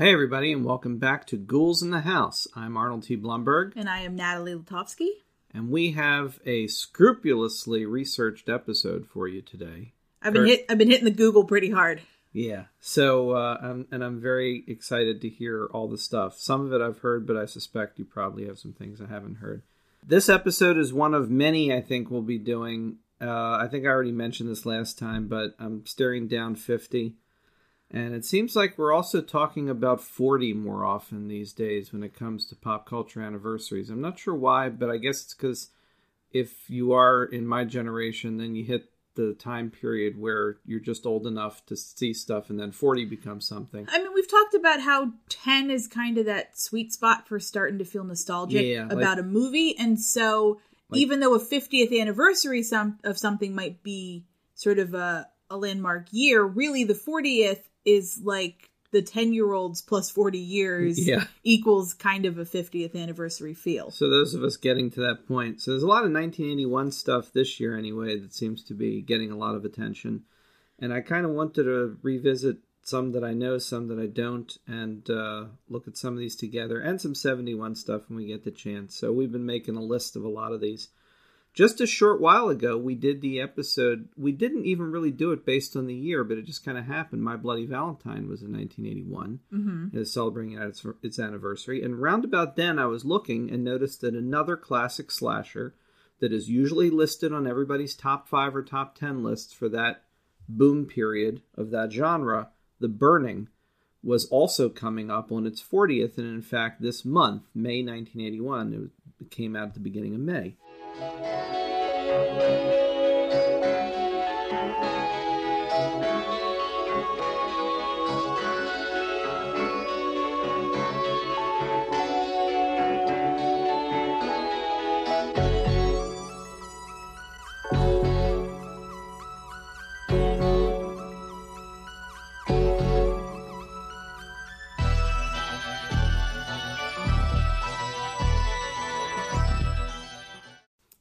Hey, everybody, and welcome back to Ghouls in the House. I'm Arnold T. Blumberg, And I am Natalie Lutovsky. and we have a scrupulously researched episode for you today. I've been hit. I've been hitting the Google pretty hard. Yeah, so, uh, I'm, and I'm very excited to hear all the stuff. Some of it I've heard, but I suspect you probably have some things I haven't heard. This episode is one of many I think we'll be doing. Uh, I think I already mentioned this last time, but I'm staring down 50. And it seems like we're also talking about 40 more often these days when it comes to pop culture anniversaries. I'm not sure why, but I guess it's because if you are in my generation, then you hit the time period where you're just old enough to see stuff, and then 40 becomes something. I mean, we've talked about how ten is kind of that sweet spot for starting to feel nostalgic Yeah, like- about a movie, and so Like- even though a 50th anniversary some of something might be sort of a, a landmark year, really the 40th is like the 10 year olds plus 40 years Yeah. equals kind of a 50th anniversary feel. So those of us getting to that point. So there's a lot of 1981 stuff this year anyway that seems to be getting a lot of attention. And I kind of wanted to revisit some that I know, some that I don't, and uh, look at some of these together and some 71 stuff when we get the chance. So we've been making a list of a lot of these. Just a short while ago, we did the episode. We didn't even really do it based on the year, but it just kind of happened. My Bloody Valentine was in 1981 Mm-hmm. is celebrating its, its anniversary. And round about then, I was looking and noticed that another classic slasher that is usually listed on everybody's top five or top ten lists for that boom period of that genre, The Burning, was also coming up on its 40th. And in fact, this month, May 1981, it came out at the beginning of May. Música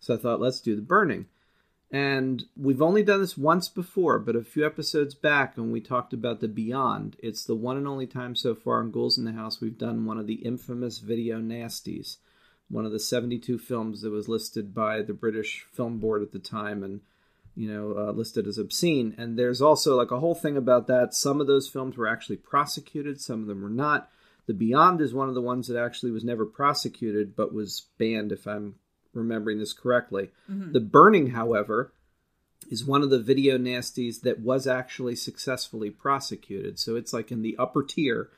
So I thought, let's do the burning. And we've only done this once before, but a few episodes back when we talked about the Beyond, it's the one and only time so far in Ghouls in the House we've done one of the infamous video nasties, one of the 72 films that was listed by the British Film Board at the time and, you know, uh, listed as obscene. And there's also like a whole thing about that. Some of those films were actually prosecuted, some of them were not. The Beyond is one of the ones that actually was never prosecuted but was banned, if I'm remembering this correctly. Mm-hmm. The Burning, however, is one of the video nasties that was actually successfully prosecuted. So it's like in the upper tier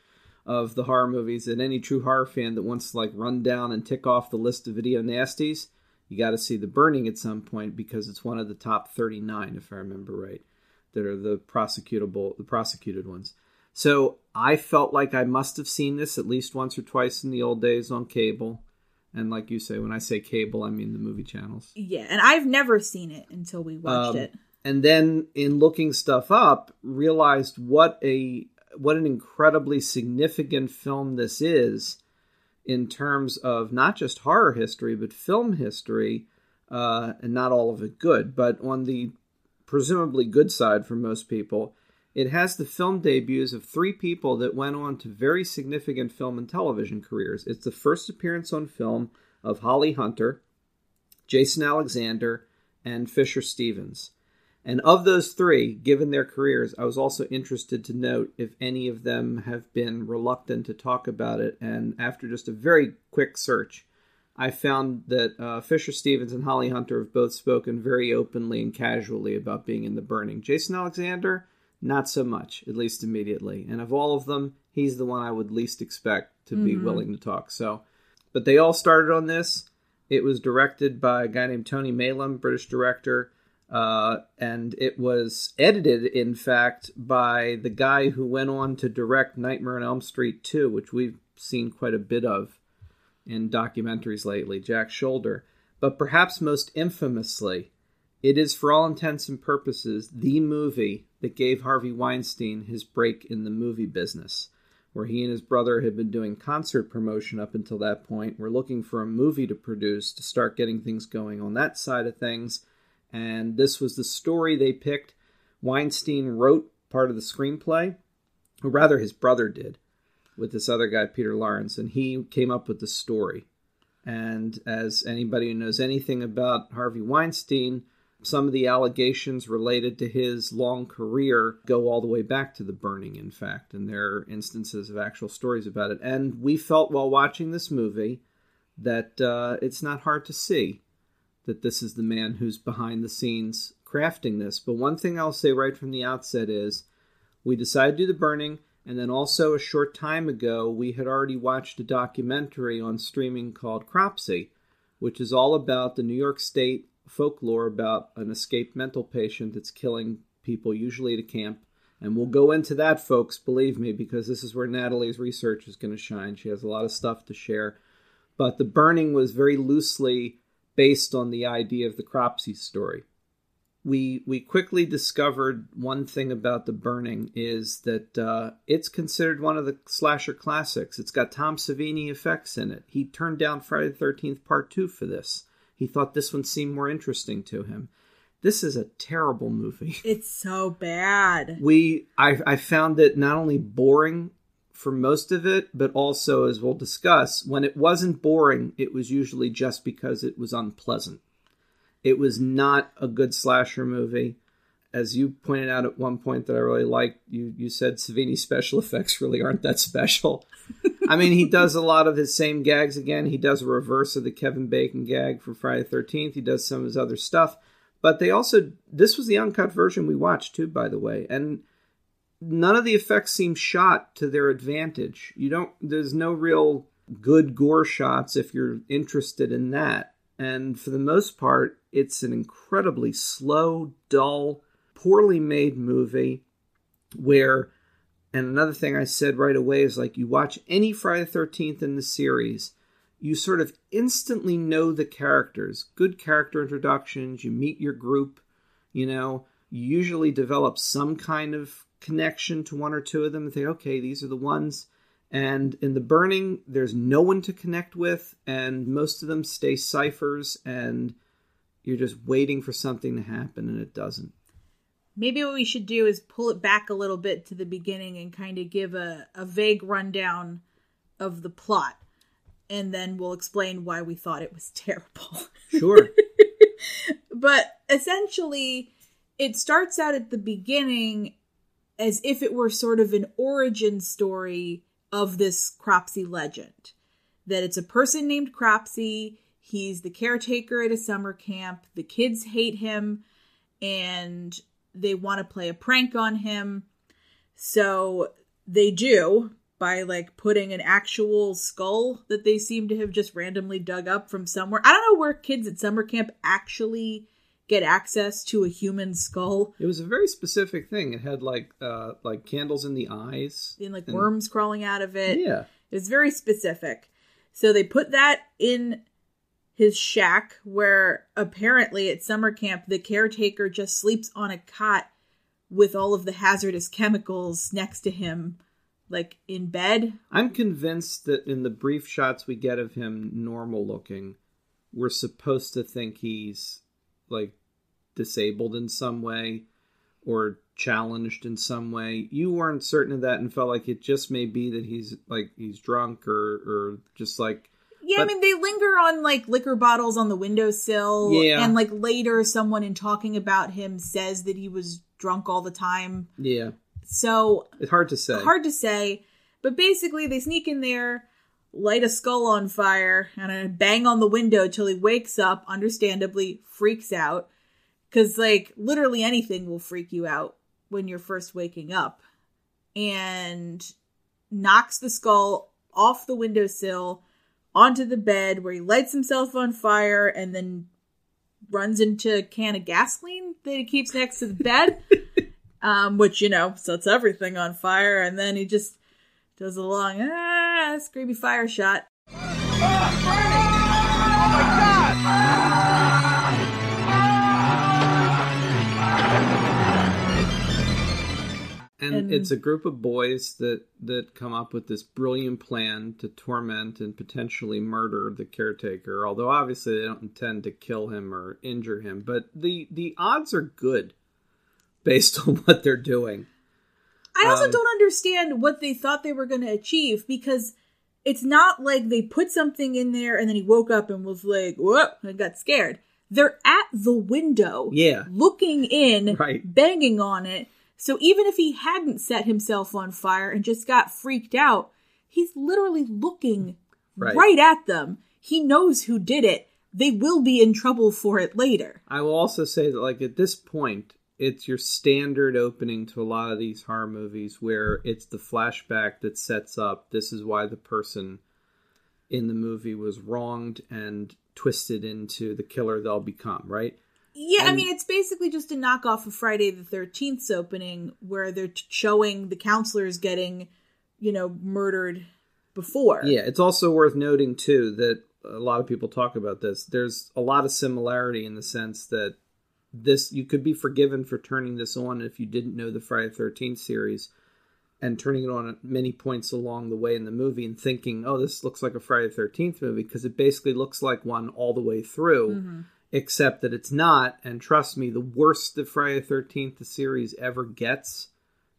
of the horror movies that any true horror fan that wants to like run down and tick off the list of video nasties, you got to see The Burning at some point because it's one of the top 39 if I remember right that are the prosecutable the prosecuted ones. So I felt like I must have seen this at least once or twice in the old days on cable. And like you say, when I say cable, I mean the movie channels. Yeah, and I've never seen it until we watched Um, it. And then in looking stuff up, realized what a what an incredibly significant film this is in terms of not just horror history but film history, uh, and not all of it good, but on the presumably good side for most people. It has the film debuts of three people that went on to very significant film and television careers. It's the first appearance on film of Holly Hunter, Jason Alexander, and Fisher Stevens. And of those three, given their careers, I was also interested to note if any of them have been reluctant to talk about it. And after just a very quick search, I found that uh, Fisher Stevens and Holly Hunter have both spoken very openly and casually about being in the burning. Jason Alexander, not so much, at least immediately. And of all of them, he's the one I would least expect to be willing to talk. So, but they all started on this. It was directed by a guy named Tony Maylam, British director. Uh, and it was edited, in fact, by the guy who went on to direct Nightmare on Elm Street 2, which we've seen quite a bit of in documentaries lately, Jack Sholder. But perhaps most infamously, it is, for all intents and purposes, the movie that gave Harvey Weinstein his break in the movie business, where he and his brother had been doing concert promotion up until that point. We're looking for a movie to produce to start getting things going on that side of things. And this was the story they picked. Weinstein wrote part of the screenplay, or rather, his brother did with this other guy, Peter Lawrence, and he came up with the story. And as anybody who knows anything about Harvey Weinstein, some of the allegations related to his long career go all the way back to the burning, in fact, and there are instances of actual stories about it. And we felt while watching this movie that uh, it's not hard to see that this is the man who's behind the scenes crafting this. But one thing I'll say right from the outset is we decided to do the burning, and then also a short time ago, we had already watched a documentary on streaming called Cropsy, which is all about the New York State folklore about an escaped mental patient that's killing people, usually at a camp. And we'll go into that, folks, believe me, because this is where Natalie's research is going to shine. She has a lot of stuff to share. But the burning was very loosely based on the idea of the Cropsy story. We we quickly discovered one thing about the burning is that uh, it's considered one of the slasher classics. It's got Tom Savini effects in it. He turned down Friday the Thirteenth Part Two for this. He thought this one seemed more interesting to him. This is a terrible movie. It's so bad. We I, I found it not only boring for most of it, but also, as we'll discuss, when it wasn't boring, it was usually just because it was unpleasant. It was not a good slasher movie. As you pointed out at one point that I really liked, you, you said Savini's special effects really aren't that special. I mean, he does a lot of his same gags again. He does a reverse of the Kevin Bacon gag for Friday the 13th. He does some of his other stuff. But they also, this was the uncut version we watched too, by the way. And none of the effects seem shot to their advantage. You don't, there's no real good gore shots if you're interested in that. And for the most part, it's an incredibly slow, dull, poorly made movie where and another thing I said right away is like you watch any Friday the 13th in the series, you sort of instantly know the characters. Good character introductions, you meet your group, you know, you usually develop some kind of connection to one or two of them and think, okay, these are the ones. And in the burning, there's no one to connect with, and most of them stay ciphers, and you're just waiting for something to happen, and it doesn't. Maybe what we should do is pull it back a little bit to the beginning and kind of give a, a vague rundown of the plot. And then we'll explain why we thought it was terrible. Sure. but essentially, it starts out at the beginning as if it were sort of an origin story of this Cropsy legend. That it's a person named Cropsy, he's the caretaker at a summer camp, the kids hate him, and they want to play a prank on him. So they do by like putting an actual skull that they seem to have just randomly dug up from somewhere. I don't know where kids at summer camp actually get access to a human skull. It was a very specific thing. It had like uh like candles in the eyes and like and... worms crawling out of it. Yeah. It's very specific. So they put that in his shack where apparently at summer camp the caretaker just sleeps on a cot with all of the hazardous chemicals next to him like in bed. I'm convinced that in the brief shots we get of him normal looking we're supposed to think he's like disabled in some way or challenged in some way. You weren't certain of that and felt like it just may be that he's like he's drunk or or just like yeah, but, I mean they linger on like liquor bottles on the windowsill. Yeah. And like later someone in talking about him says that he was drunk all the time. Yeah. So it's hard to say. Hard to say. But basically they sneak in there, light a skull on fire, and bang on the window till he wakes up, understandably freaks out. Cause like literally anything will freak you out when you're first waking up. And knocks the skull off the windowsill onto the bed where he lights himself on fire and then runs into a can of gasoline that he keeps next to the bed. um, which, you know, sets everything on fire, and then he just does a long ah screamy fire shot. It's a group of boys that that come up with this brilliant plan to torment and potentially murder the caretaker. Although obviously they don't intend to kill him or injure him, but the the odds are good based on what they're doing. I also Um, don't understand what they thought they were going to achieve because it's not like they put something in there and then he woke up and was like, whoop, and got scared. They're at the window, Yeah. looking in, Right. banging on it. So even if he hadn't set himself on fire and just got freaked out, he's literally looking Right. right at them. He knows who did it. They will be in trouble for it later. I will also say that, like, at this point, it's your standard opening to a lot of these horror movies where it's the flashback that sets up this is why the person in the movie was wronged and twisted into the killer they'll become, right? Yeah, I mean, it's basically just a knockoff of Friday the 13th's opening where they're t- showing the counselors getting, you know, murdered before. Yeah, it's also worth noting too that a lot of people talk about this. There's a lot of similarity in the sense that this you could be forgiven for turning this on if you didn't know the Friday Thirteenth series and turning it on at many points along the way in the movie and thinking, "Oh, this looks like a Friday Thirteenth movie" because it basically looks like one all the way through, mm-hmm. Except that it's not. And trust me, the worst the Friday the Thirteenth the series ever gets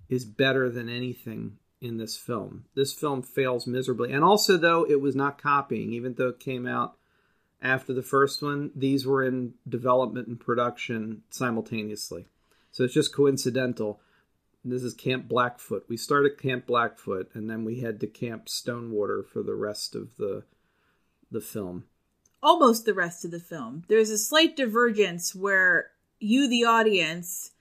is better than anything in this film. This film fails miserably. And also, though, it was not copying, even though it came out after the first one, these were in development and production simultaneously. So it's just coincidental. This is Camp Blackfoot. We started Camp Blackfoot, and then we head to Camp Stonewater for the rest of the the film. Almost the rest of the film. There's a slight divergence where you, the audience,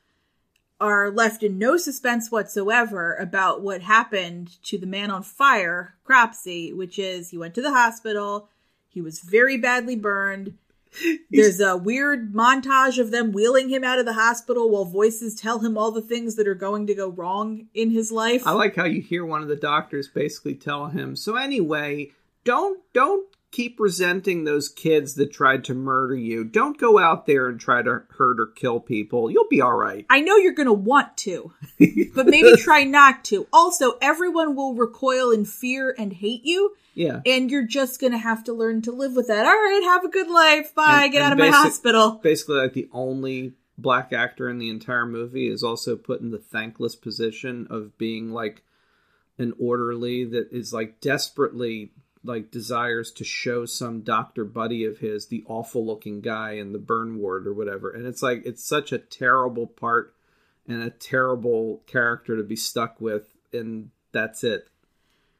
are left in no suspense whatsoever about what happened to the man on fire, Cropsey, which is he went to the hospital, he was very badly burned. There's a weird montage of them wheeling him out of the hospital while voices tell him all the things that are going to go wrong in his life. I like how you hear one of the doctors basically tell him, "So anyway, don't don't keep resenting those kids that tried to murder you. Don't go out there and try to hurt or kill people. You'll be all right." I know you're going to want to, but maybe try not to. Also, everyone will recoil in fear and hate you, Yeah. and you're just going to have to learn to live with that. All right, have a good life. Bye. And- Get out and of my hospital. Basically, like the only black actor in the entire movie is also put in the thankless position of being like an orderly that is like desperately like desires to show some doctor buddy of his the awful looking guy in the burn ward or whatever and it's like it's such a terrible part and a terrible character to be stuck with and that's it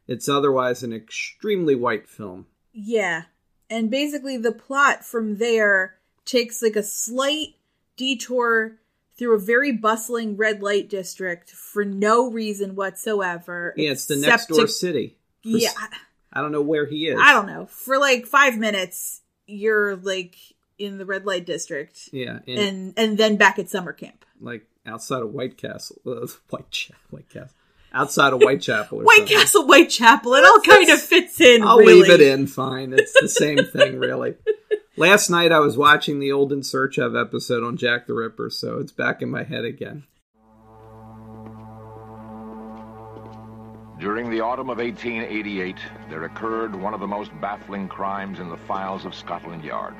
it's otherwise an extremely white film Yeah. And basically, the plot from there takes like a slight detour through a very bustling red light district for no reason whatsoever. yeah it's the next door to- city Yeah. I don't know where he is I don't know. For like five minutes, you're like in the red light district, yeah in, and and then back at summer camp. like outside of White Castle, uh, White Cha- White Castle, outside of Whitechapel. Or White something. Castle, Whitechapel. It all kind of fits in. I'll really. leave it in. Fine, it's the same thing, really. Last night I was watching the old In Search of episode on Jack the Ripper, so it's back in my head again. During the autumn of 1888, there occurred one of the most baffling crimes in the files of Scotland Yard.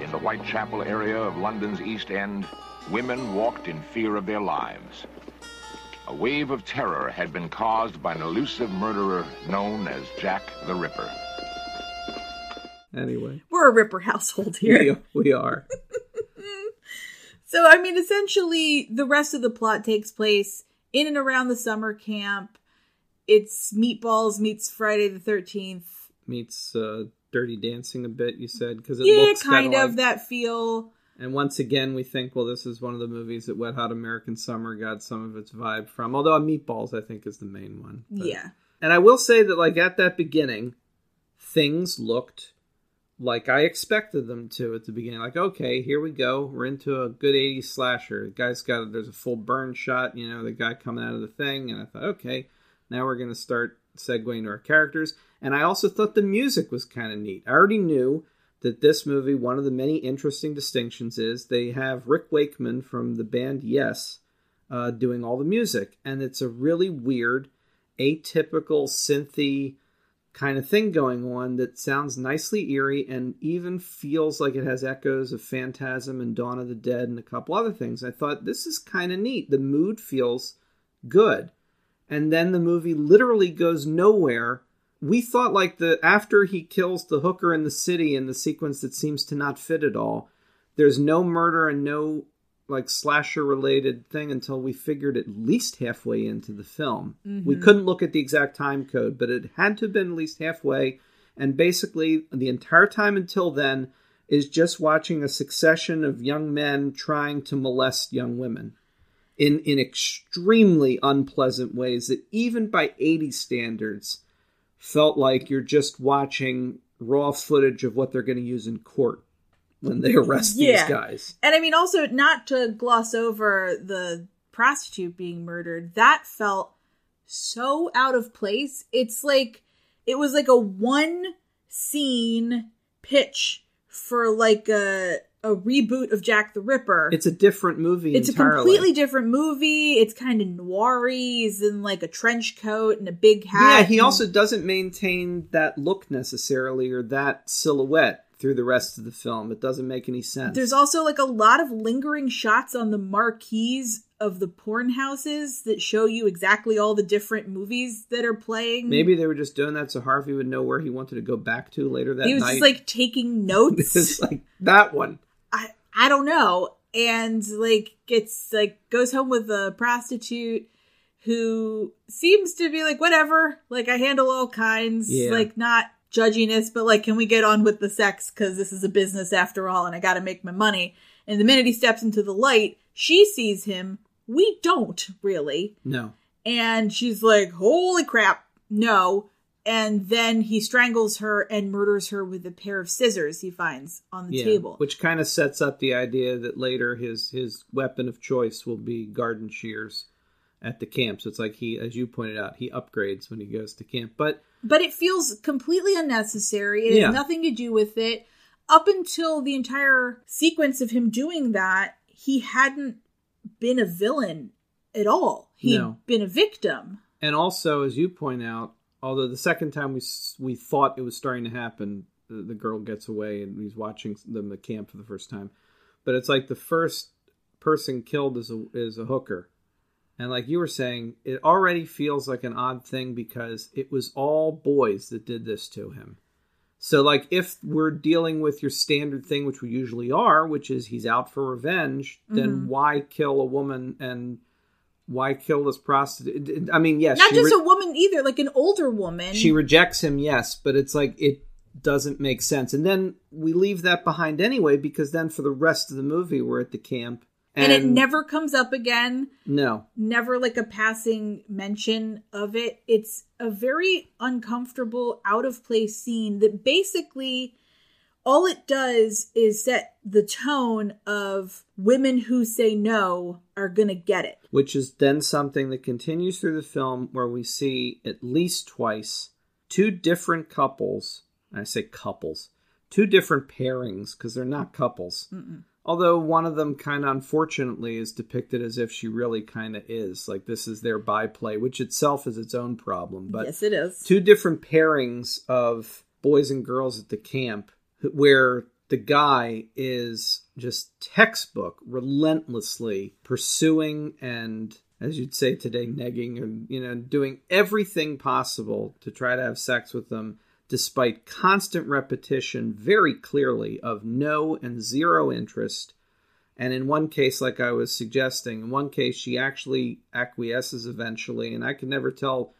In the Whitechapel area of London's East End, women walked in fear of their lives. A wave of terror had been caused by an elusive murderer known as Jack the Ripper. Anyway, We're a Ripper household here. we, we are. So, I mean, essentially, the rest of the plot takes place in and around the summer camp. It's Meatballs meets Friday the 13th. Meets uh, Dirty Dancing a bit. You said because it Yeah, looks kind of like- that feel. And once again, we think, well, this is one of the movies that Wet Hot American Summer got some of its vibe from. Although Meatballs, I think, is the main one. But- Yeah. And I will say that, like, at that beginning, things looked like I expected them to at the beginning. Like, okay, here we go. We're into a good 80s slasher. The guy's got, there's a full burn shot, you know, the guy coming out of the thing. And I thought, okay, now we're going to start segueing to our characters. And I also thought the music was kind of neat. I already knew that this movie, one of the many interesting distinctions is they have Rick Wakeman from the band Yes uh, doing all the music. And it's a really weird, atypical, synthy, kind of thing going on that sounds nicely eerie and even feels like it has echoes of Phantasm and Dawn of the Dead and a couple other things. I thought this is kind of neat. The mood feels good. And then the movie literally goes nowhere. We thought like the after he kills the hooker in the city in the sequence that seems to not fit at all. There's no murder and no like slasher related thing until we figured at least halfway into the film. Mm-hmm. We couldn't look at the exact time code, but it had to have been at least halfway. And basically, the entire time until then is just watching a succession of young men trying to molest young women in in extremely unpleasant ways that even by 80 standards felt like you're just watching raw footage of what they're going to use in court when they arrest Yeah. these guys. And I mean, also not to gloss over the prostitute being murdered, that felt so out of place. It's like it was like a one scene pitch for like a a reboot of Jack the Ripper. It's a different movie It's entirely. a completely different movie. It's kind of noir He's in like a trench coat and a big hat. Yeah, he and- also doesn't maintain that look necessarily or that silhouette through the rest of the film. It doesn't make any sense. There's also like a lot of lingering shots on the marquees of the porn houses that show you exactly all the different movies that are playing. Maybe they were just doing that so Harvey would know where he wanted to go back to later that night. he was night. just like taking notes. it's like that one. I I don't know. And like gets like goes home with a prostitute who seems to be like whatever. Like I handle all kinds. Yeah. Like not judginess, but like can we get on with the sex because this is a business after all, and I got to make my money. And the minute he steps into the light, she sees him. We don't really. No. And she's like, holy crap, no. And then he strangles her and murders her with a pair of scissors he finds on the Yeah. table. Which kind of sets up the idea that later his his weapon of choice will be garden shears at the camp. So it's like he, as you pointed out, he upgrades when he goes to camp. But but it feels completely unnecessary. It Yeah. has nothing to do with it. Up until the entire sequence of him doing that, he hadn't been a villain at all. He'd No. been a victim. and also, as you point out, although the second time we we thought it was starting to happen, the, the girl gets away and he's watching them at camp for the first time. But it's like the first person killed is a is a hooker, and like you were saying, it already feels like an odd thing because it was all boys that did this to him. So like if we're dealing with your standard thing, which we usually are, which is he's out for revenge, then Mhm. why kill a woman and why kill this prostitute? I mean, yes, Not just re- a woman either, like an older woman. she rejects him, yes, but it's like it doesn't make sense. And then we leave that behind anyway because then for the rest of the movie we're at the camp and it never comes up again. no never like a passing mention of it. It's a very uncomfortable, out of place scene that basically all it does is set the tone of women who say no are gonna get it. which is then something that continues through the film where we see at least twice two different couples. and I say couples, two different pairings because they're not couples. Although one of them kind of unfortunately is depicted as if she really kind of is. Like this is their byplay, which itself is its own problem. But yes, it is. two different pairings of boys and girls at the camp where the guy is just textbook relentlessly pursuing and as you'd say today negging and you know doing everything possible to try to have sex with them despite constant repetition very clearly of no and zero interest and in one case like i was suggesting in one case she actually acquiesces eventually and i can never tell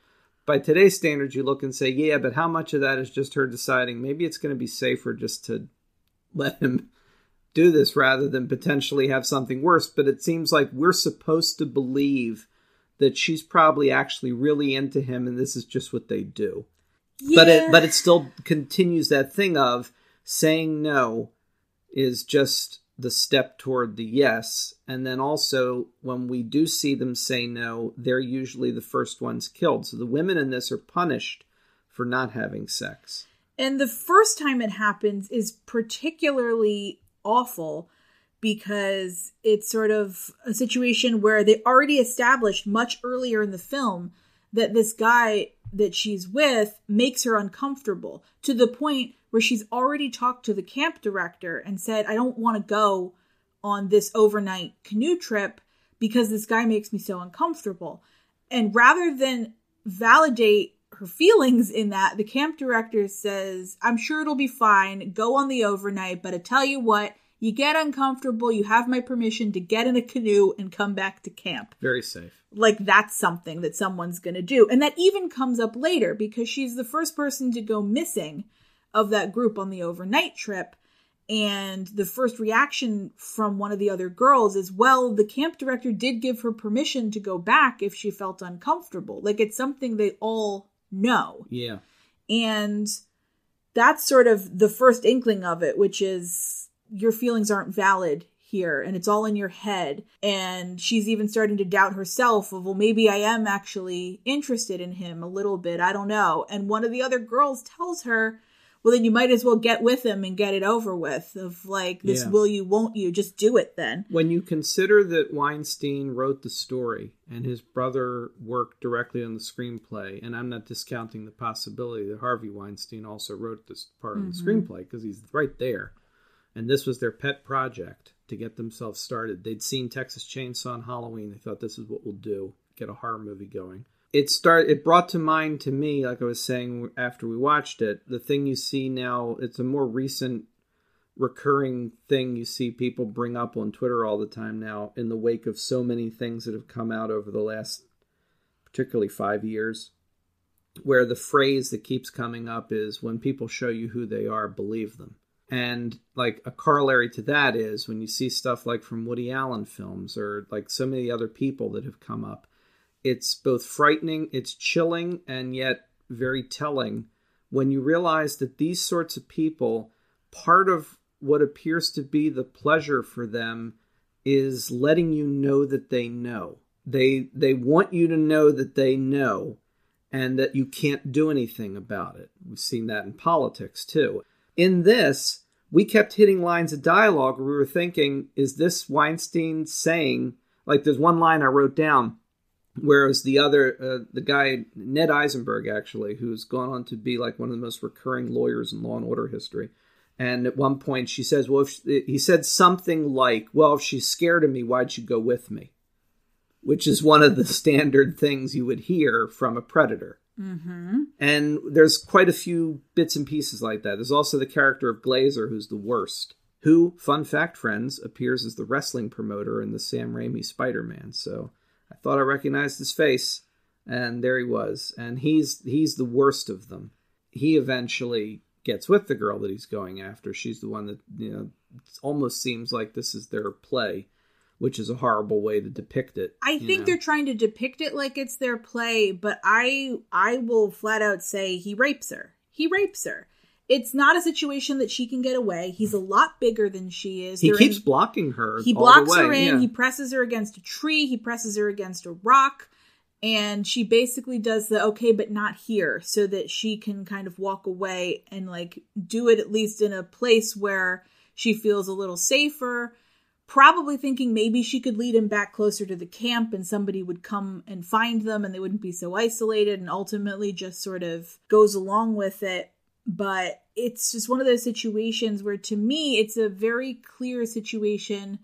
by today's standards, you look and say, yeah, but how much of that is just her deciding maybe it's going to be safer just to let him do this rather than potentially have something worse? But it seems like we're supposed to believe that she's probably actually really into him and this is just what they do. But it but it still continues that thing of saying no is just the step toward the yes. And then also, when we do see them say no, they're usually the first ones killed. So the women in this are punished for not having sex. And the first time it happens is particularly awful because it's sort of a situation where they already established much earlier in the film that this guy that she's with makes her uncomfortable to the point where she's already talked to the camp director and said, I don't want to go on this overnight canoe trip because this guy makes me so uncomfortable. And rather than validate her feelings in that, the camp director says, I'm sure it'll be fine. Go on the overnight, but I tell you what, you get uncomfortable, you have my permission to get in a canoe and come back to camp. Very safe. Like that's something that someone's going to do. And that even comes up later because she's the first person to go missing of that group on the overnight trip. And the first reaction from one of the other girls is, well, the camp director did give her permission to go back if she felt uncomfortable. Like it's something they all know. Yeah. And that's sort of the first inkling of it, which is your feelings aren't valid here and it's all in your head. And she's even starting to doubt herself of, well, maybe I am actually interested in him a little bit. I don't know. And one of the other girls tells her, well, then you might as well get with him and get it over with. Of like, this Yeah. will you, won't you? Just do it then. When you consider that Weinstein wrote the story and his brother worked directly on the screenplay, and I'm not discounting the possibility that Harvey Weinstein also wrote this part of the mm-hmm. screenplay because he's right there. And this was their pet project to get themselves started. They'd seen Texas Chainsaw on Halloween. They thought this is what we'll do, get a horror movie going. It start it brought to mind to me, like I was saying after we watched it, the thing you see now, it's a more recent recurring thing you see people bring up on Twitter all the time now in the wake of so many things that have come out over the last particularly 5 years where the phrase that keeps coming up is when people show you who they are believe them. And like a corollary to that is when you see stuff like from Woody Allen films or like so many other people that have come up, it's both frightening, it's chilling, and yet very telling when you realize that these sorts of people, part of what appears to be the pleasure for them is letting you know that they know. They they want you to know that they know and that you can't do anything about it. We've seen that in politics too. In this, we kept hitting lines of dialogue where we were thinking, is this Weinstein saying, like there's one line I wrote down, whereas the other, uh, the guy, Ned Eisenberg actually, who's gone on to be like one of the most recurring lawyers in law and order history. And at one point she says, well, if he said something like, well, if she's scared of me, why'd she go with me? Which is one of the standard things you would hear from a predator. Mm-hmm. And there's quite a few bits and pieces like that. There's also the character of Glazer, who's the worst. Who, fun fact, friends, appears as the wrestling promoter in the Sam Raimi Spider Man. So I thought I recognized his face, and there he was. And he's he's the worst of them. He eventually gets with the girl that he's going after. She's the one that you know almost seems like this is their play, which is a horrible way to depict it. I think know. they're trying to depict it like it's their play, but I I will flat out say he rapes her. He rapes her. It's not a situation that she can get away. He's a lot bigger than she is. he They're keeps in- blocking her. he blocks her in. yeah. He presses her against a tree. He presses her against a rock. And she basically does the okay, but not here, so that she can kind of walk away and like do it at least in a place where she feels a little safer. Probably thinking maybe she could lead him back closer to the camp and somebody would come and find them and they wouldn't be so isolated and ultimately just sort of goes along with it. But it's just one of those situations where to me it's a very clear situation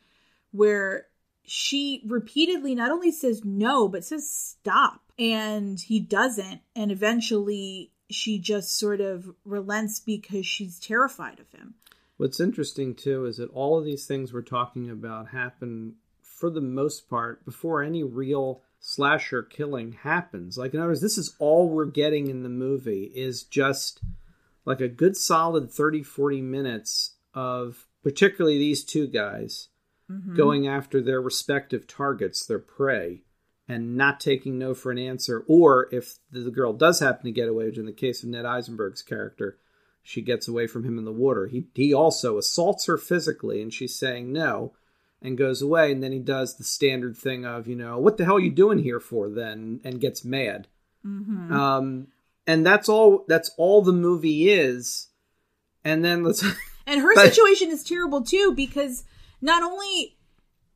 where she repeatedly not only says no but says stop. And he doesn't. And eventually she just sort of relents because she's terrified of him What's interesting too is that all of these things we're talking about happen for the most part before any real slasher killing happens. Like in other words, this is all we're getting in the movie is just like a good solid 30 40 minutes of particularly these two guys mm-hmm. going after their respective targets, their prey, and not taking no for an answer. Or if the girl does happen to get away, which in the case of Ned Eisenberg's character, she gets away from him in the water. He he also assaults her physically, and she's saying no, and goes away. And then he does the standard thing of you know what the hell are you doing here for then, and gets mad. Um, and that's all. That's all the movie is. And then let's. And her But- situation is terrible too because not only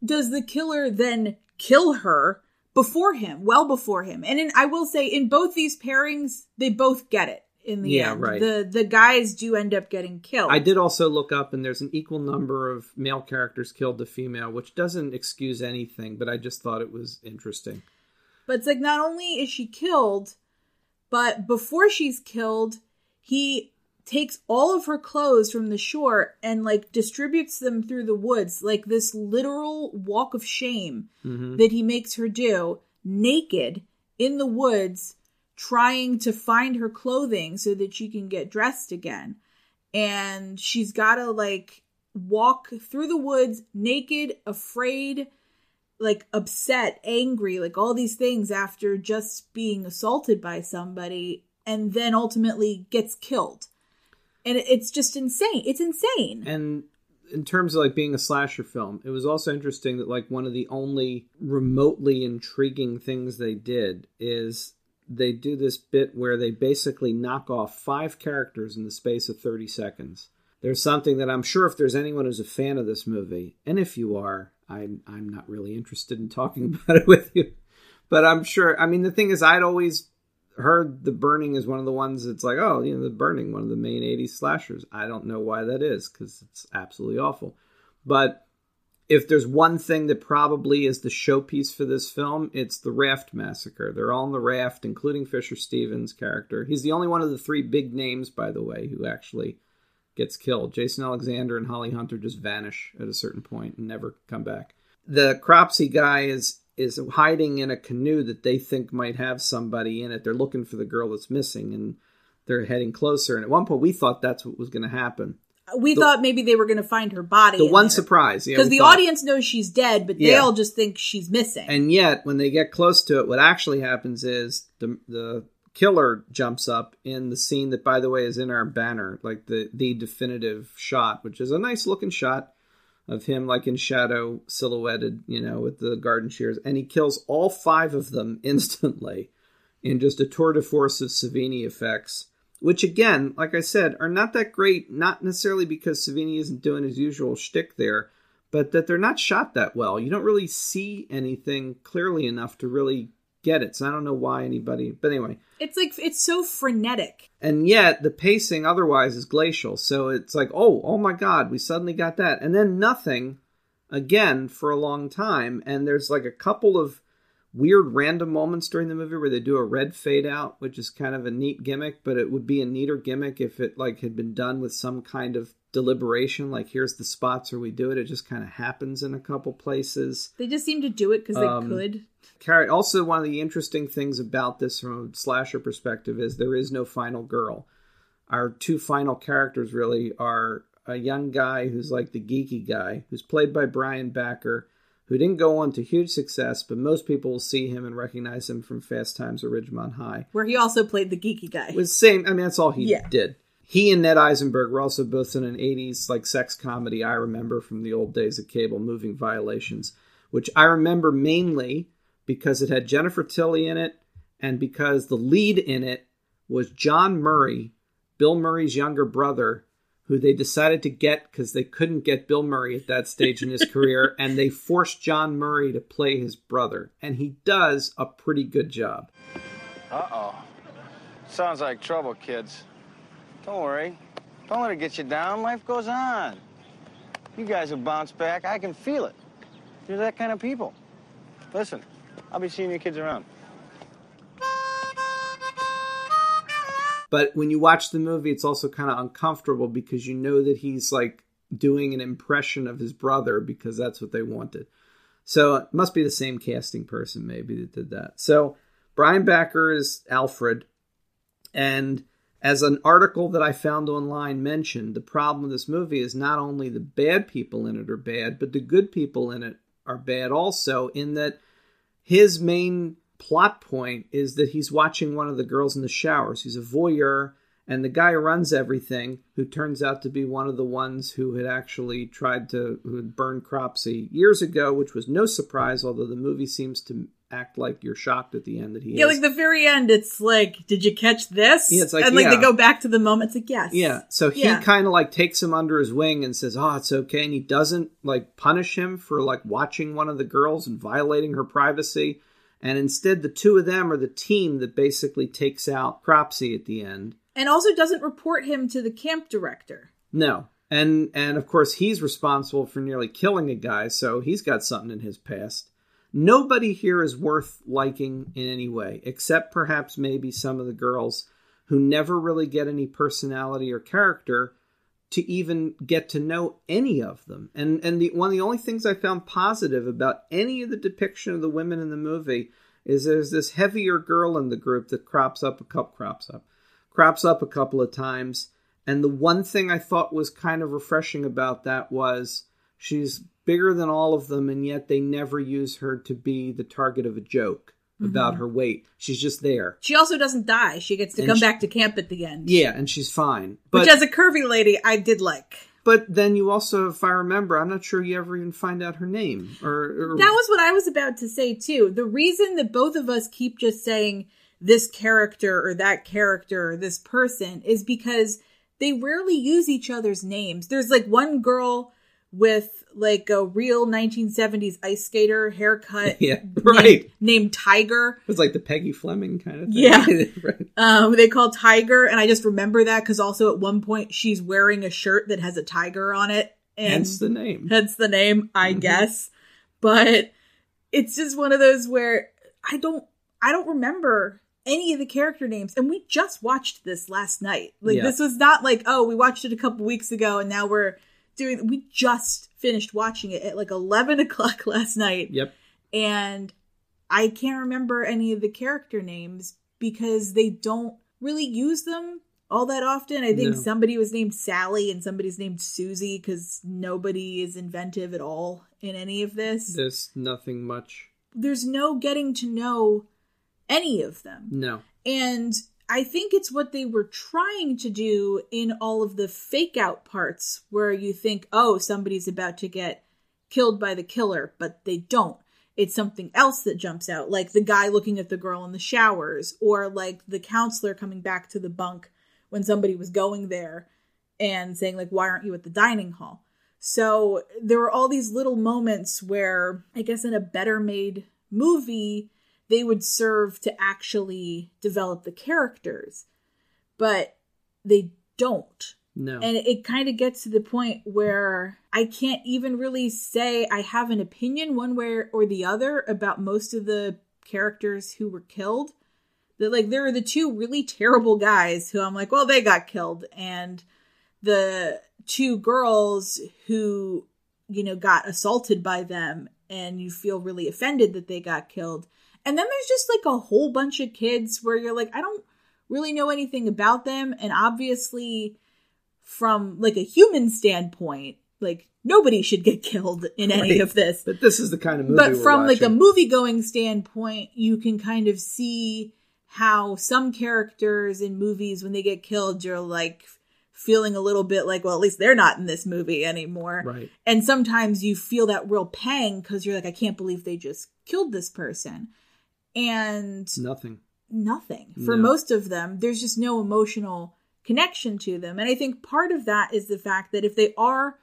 does the killer then kill her, before him, well before him. And in, I will say, in both these pairings, they both get it in the Yeah, end. right. The the guys do end up getting killed. I did also look up, and there's an equal number of male characters killed to female, which doesn't excuse anything, but I just thought it was interesting. But it's like not only is she killed, but before she's killed, he takes all of her clothes from the shore and like distributes them through the woods, like this literal walk of shame Mm-hmm. that he makes her do naked in the woods, trying to find her clothing so that she can get dressed again. And she's got to like walk through the woods naked, afraid, like upset, angry, like all these things after just being assaulted by somebody and then ultimately gets killed. And it's just insane. It's insane. And in terms of like being a slasher film, it was also interesting that like one of the only remotely intriguing things they did is they do this bit where they basically knock off five characters in the space of 30 seconds. There's something that I'm sure if there's anyone who's a fan of this movie, and if you are, I'm I'm not really interested in talking about it with you. But I'm sure I mean the thing is I'd always heard the burning is one of the ones that's like, oh, you know, the burning, one of the main 80s slashers. I don't know why that is because it's absolutely awful. But if there's one thing that probably is the showpiece for this film, it's the Raft Massacre. They're all on the raft, including Fisher Stevens' character. He's the only one of the three big names, by the way, who actually gets killed. Jason Alexander and Holly Hunter just vanish at a certain point and never come back. The Cropsey guy is is hiding in a canoe that they think might have somebody in it. They're looking for the girl that's missing and they're heading closer. And at one point we thought that's what was going to happen. We thought maybe they were going to find her body. The one there. surprise, yeah, because the thought. audience knows she's dead, but they Yeah. all just think she's missing. And yet, when they get close to it, what actually happens is the the killer jumps up in the scene that, by the way, is in our banner, like the the definitive shot, which is a nice looking shot of him, like in shadow, silhouetted, you know, with the garden shears, and he kills all five of them instantly in just a tour de force of Savini effects. Which again, like I said, are not that great. Not necessarily because Savini isn't doing his usual shtick there, but that they're not shot that well. You don't really see anything clearly enough to really get it. So I don't know why anybody. But anyway, it's like it's so frenetic. and yet the pacing otherwise is glacial. So it's like, oh, oh my God, we suddenly got that, and then nothing again for a long time. And there's like a couple of weird random moments during the movie where they do a red fade out, which is kind of a neat gimmick, but it would be a neater gimmick if it like had been done with some kind of deliberation. Like here's the spots where we do it. It just kind of happens in a couple places. They just seem to do it because they Um, could. Carrot. Also, one of the interesting things about this from a slasher perspective is there is no final girl. Our two final characters really are a young guy who's like the geeky guy, who's played by Brian Backer, who didn't go on to huge success, but most people will see him and recognize him from Fast Times at Ridgemont High. Where he also played the geeky guy. It was same. I mean, that's all he Yeah. did. He and Ned Eisenberg were also both in an '80s like sex comedy. I remember from the old days of cable, Moving Violations, which I remember mainly because it had Jennifer Tilly in it, and because the lead in it was John Murray, Bill Murray's younger brother, who they decided to get because they couldn't get Bill Murray at that stage in his career, and they forced John Murray to play his brother, and he does a pretty good job. Uh oh. Sounds like trouble, kids. Don't worry. Don't let it get you down. Life goes on. You guys will bounce back. I can feel it. You're that kind of people. Listen, I'll be seeing you kids around. But when you watch the movie, it's also kind of uncomfortable because you know that he's like doing an impression of his brother because that's what they wanted. So it must be the same casting person maybe that did that. So Brian Backer is Alfred, and as an article that I found online mentioned, the problem with this movie is not only the bad people in it are bad, but the good people in it are bad also. In that his main plot point is that he's watching one of the girls in the showers. He's a voyeur, and the guy runs everything, who turns out to be one of the ones who had actually tried to who had burned Cropsey years ago, which was no surprise, although the movie seems to act like you're shocked at the end that he Yeah, is. like the very end, it's like, did you catch this? Yeah, it's like, and like they go back to the moment. It's like, yes. Yeah. So he Yeah. kind of like takes him under his wing and says, "Oh, it's okay," and he doesn't like punish him for like watching one of the girls and violating her privacy. And instead, the two of them are the team that basically takes out Cropsy at the end. And also doesn't report him to the camp director. No. And and of course he's responsible for nearly killing a guy, so he's got something in his past. Nobody here is worth liking in any way, except perhaps maybe some of the girls who never really get any personality or character to even get to know any of them. And and the one of the only things I found positive about any of the depiction of the women in the movie is there's this heavier girl in the group that crops up a couple crops up crops up a couple of times. And the one thing I thought was kind of refreshing about that was she's bigger than all of them, and yet they never use her to be the target of a joke about mm-hmm. her weight. She's just there. She also doesn't die. She gets to And come she- back to camp at the end. Yeah, and she's fine. But Which, as a curvy lady, I did like. but then you also, if I remember, I'm not sure you ever even find out her name. Or, or That was what I was about to say too. The reason that both of us keep just saying this character or that character or this person is because they rarely use each other's names. There's like one girl with like a real 1970s ice skater haircut. Yeah, right. Named Tiger. it was like the Peggy Fleming kind of thing. Yeah. right. Um, they call Tiger, and I just remember that because also at one point she's wearing a shirt that has a tiger on it, and Hence the name. hence the name, I Mhm. guess. But it's just one of those where I don't, I don't remember any of the character names, and we just watched this last night. Like Yeah. this was not like, oh, we watched it a couple weeks ago, and now we're doing. We just finished watching it at like eleven o'clock last night, Yep. and I can't remember any of the character names because they don't really use them all that often. I think No. somebody was named Sally and somebody's named Susie because nobody is inventive at all in any of this. There's nothing much. There's no getting to know any of them. No. And I think it's what they were trying to do in all of the fake out parts where you think, oh, somebody's about to get killed by the killer, but they don't. It's something else that jumps out, like the guy looking at the girl in the showers, or like the counselor coming back to the bunk when somebody was going there and saying, like, why aren't you at the dining hall? So there were all these little moments where I guess in a better made movie, they would serve to actually develop the characters, but they don't. No. And it kind of gets to the point where I can't even really say I have an opinion one way or the other about most of the characters who were killed. That like there are the two really terrible guys who I'm like, well, they got killed, and the two girls who you know got assaulted by them, and you feel really offended that they got killed. And then there's just like a whole bunch of kids where you're like, I don't really know anything about them, and obviously from like a human standpoint, like nobody should get killed in any Right. of this. but this is the kind of movie But from like a movie going standpoint, you can kind of see how some characters in movies when they get killed, you're like feeling a little bit like, well, at least they're not in this movie anymore. Right. And sometimes you feel that real pang because you're like, I can't believe they just killed this person. And Nothing. nothing for No. most of them there's just no emotional connection to them and i think part of that is the fact that if they are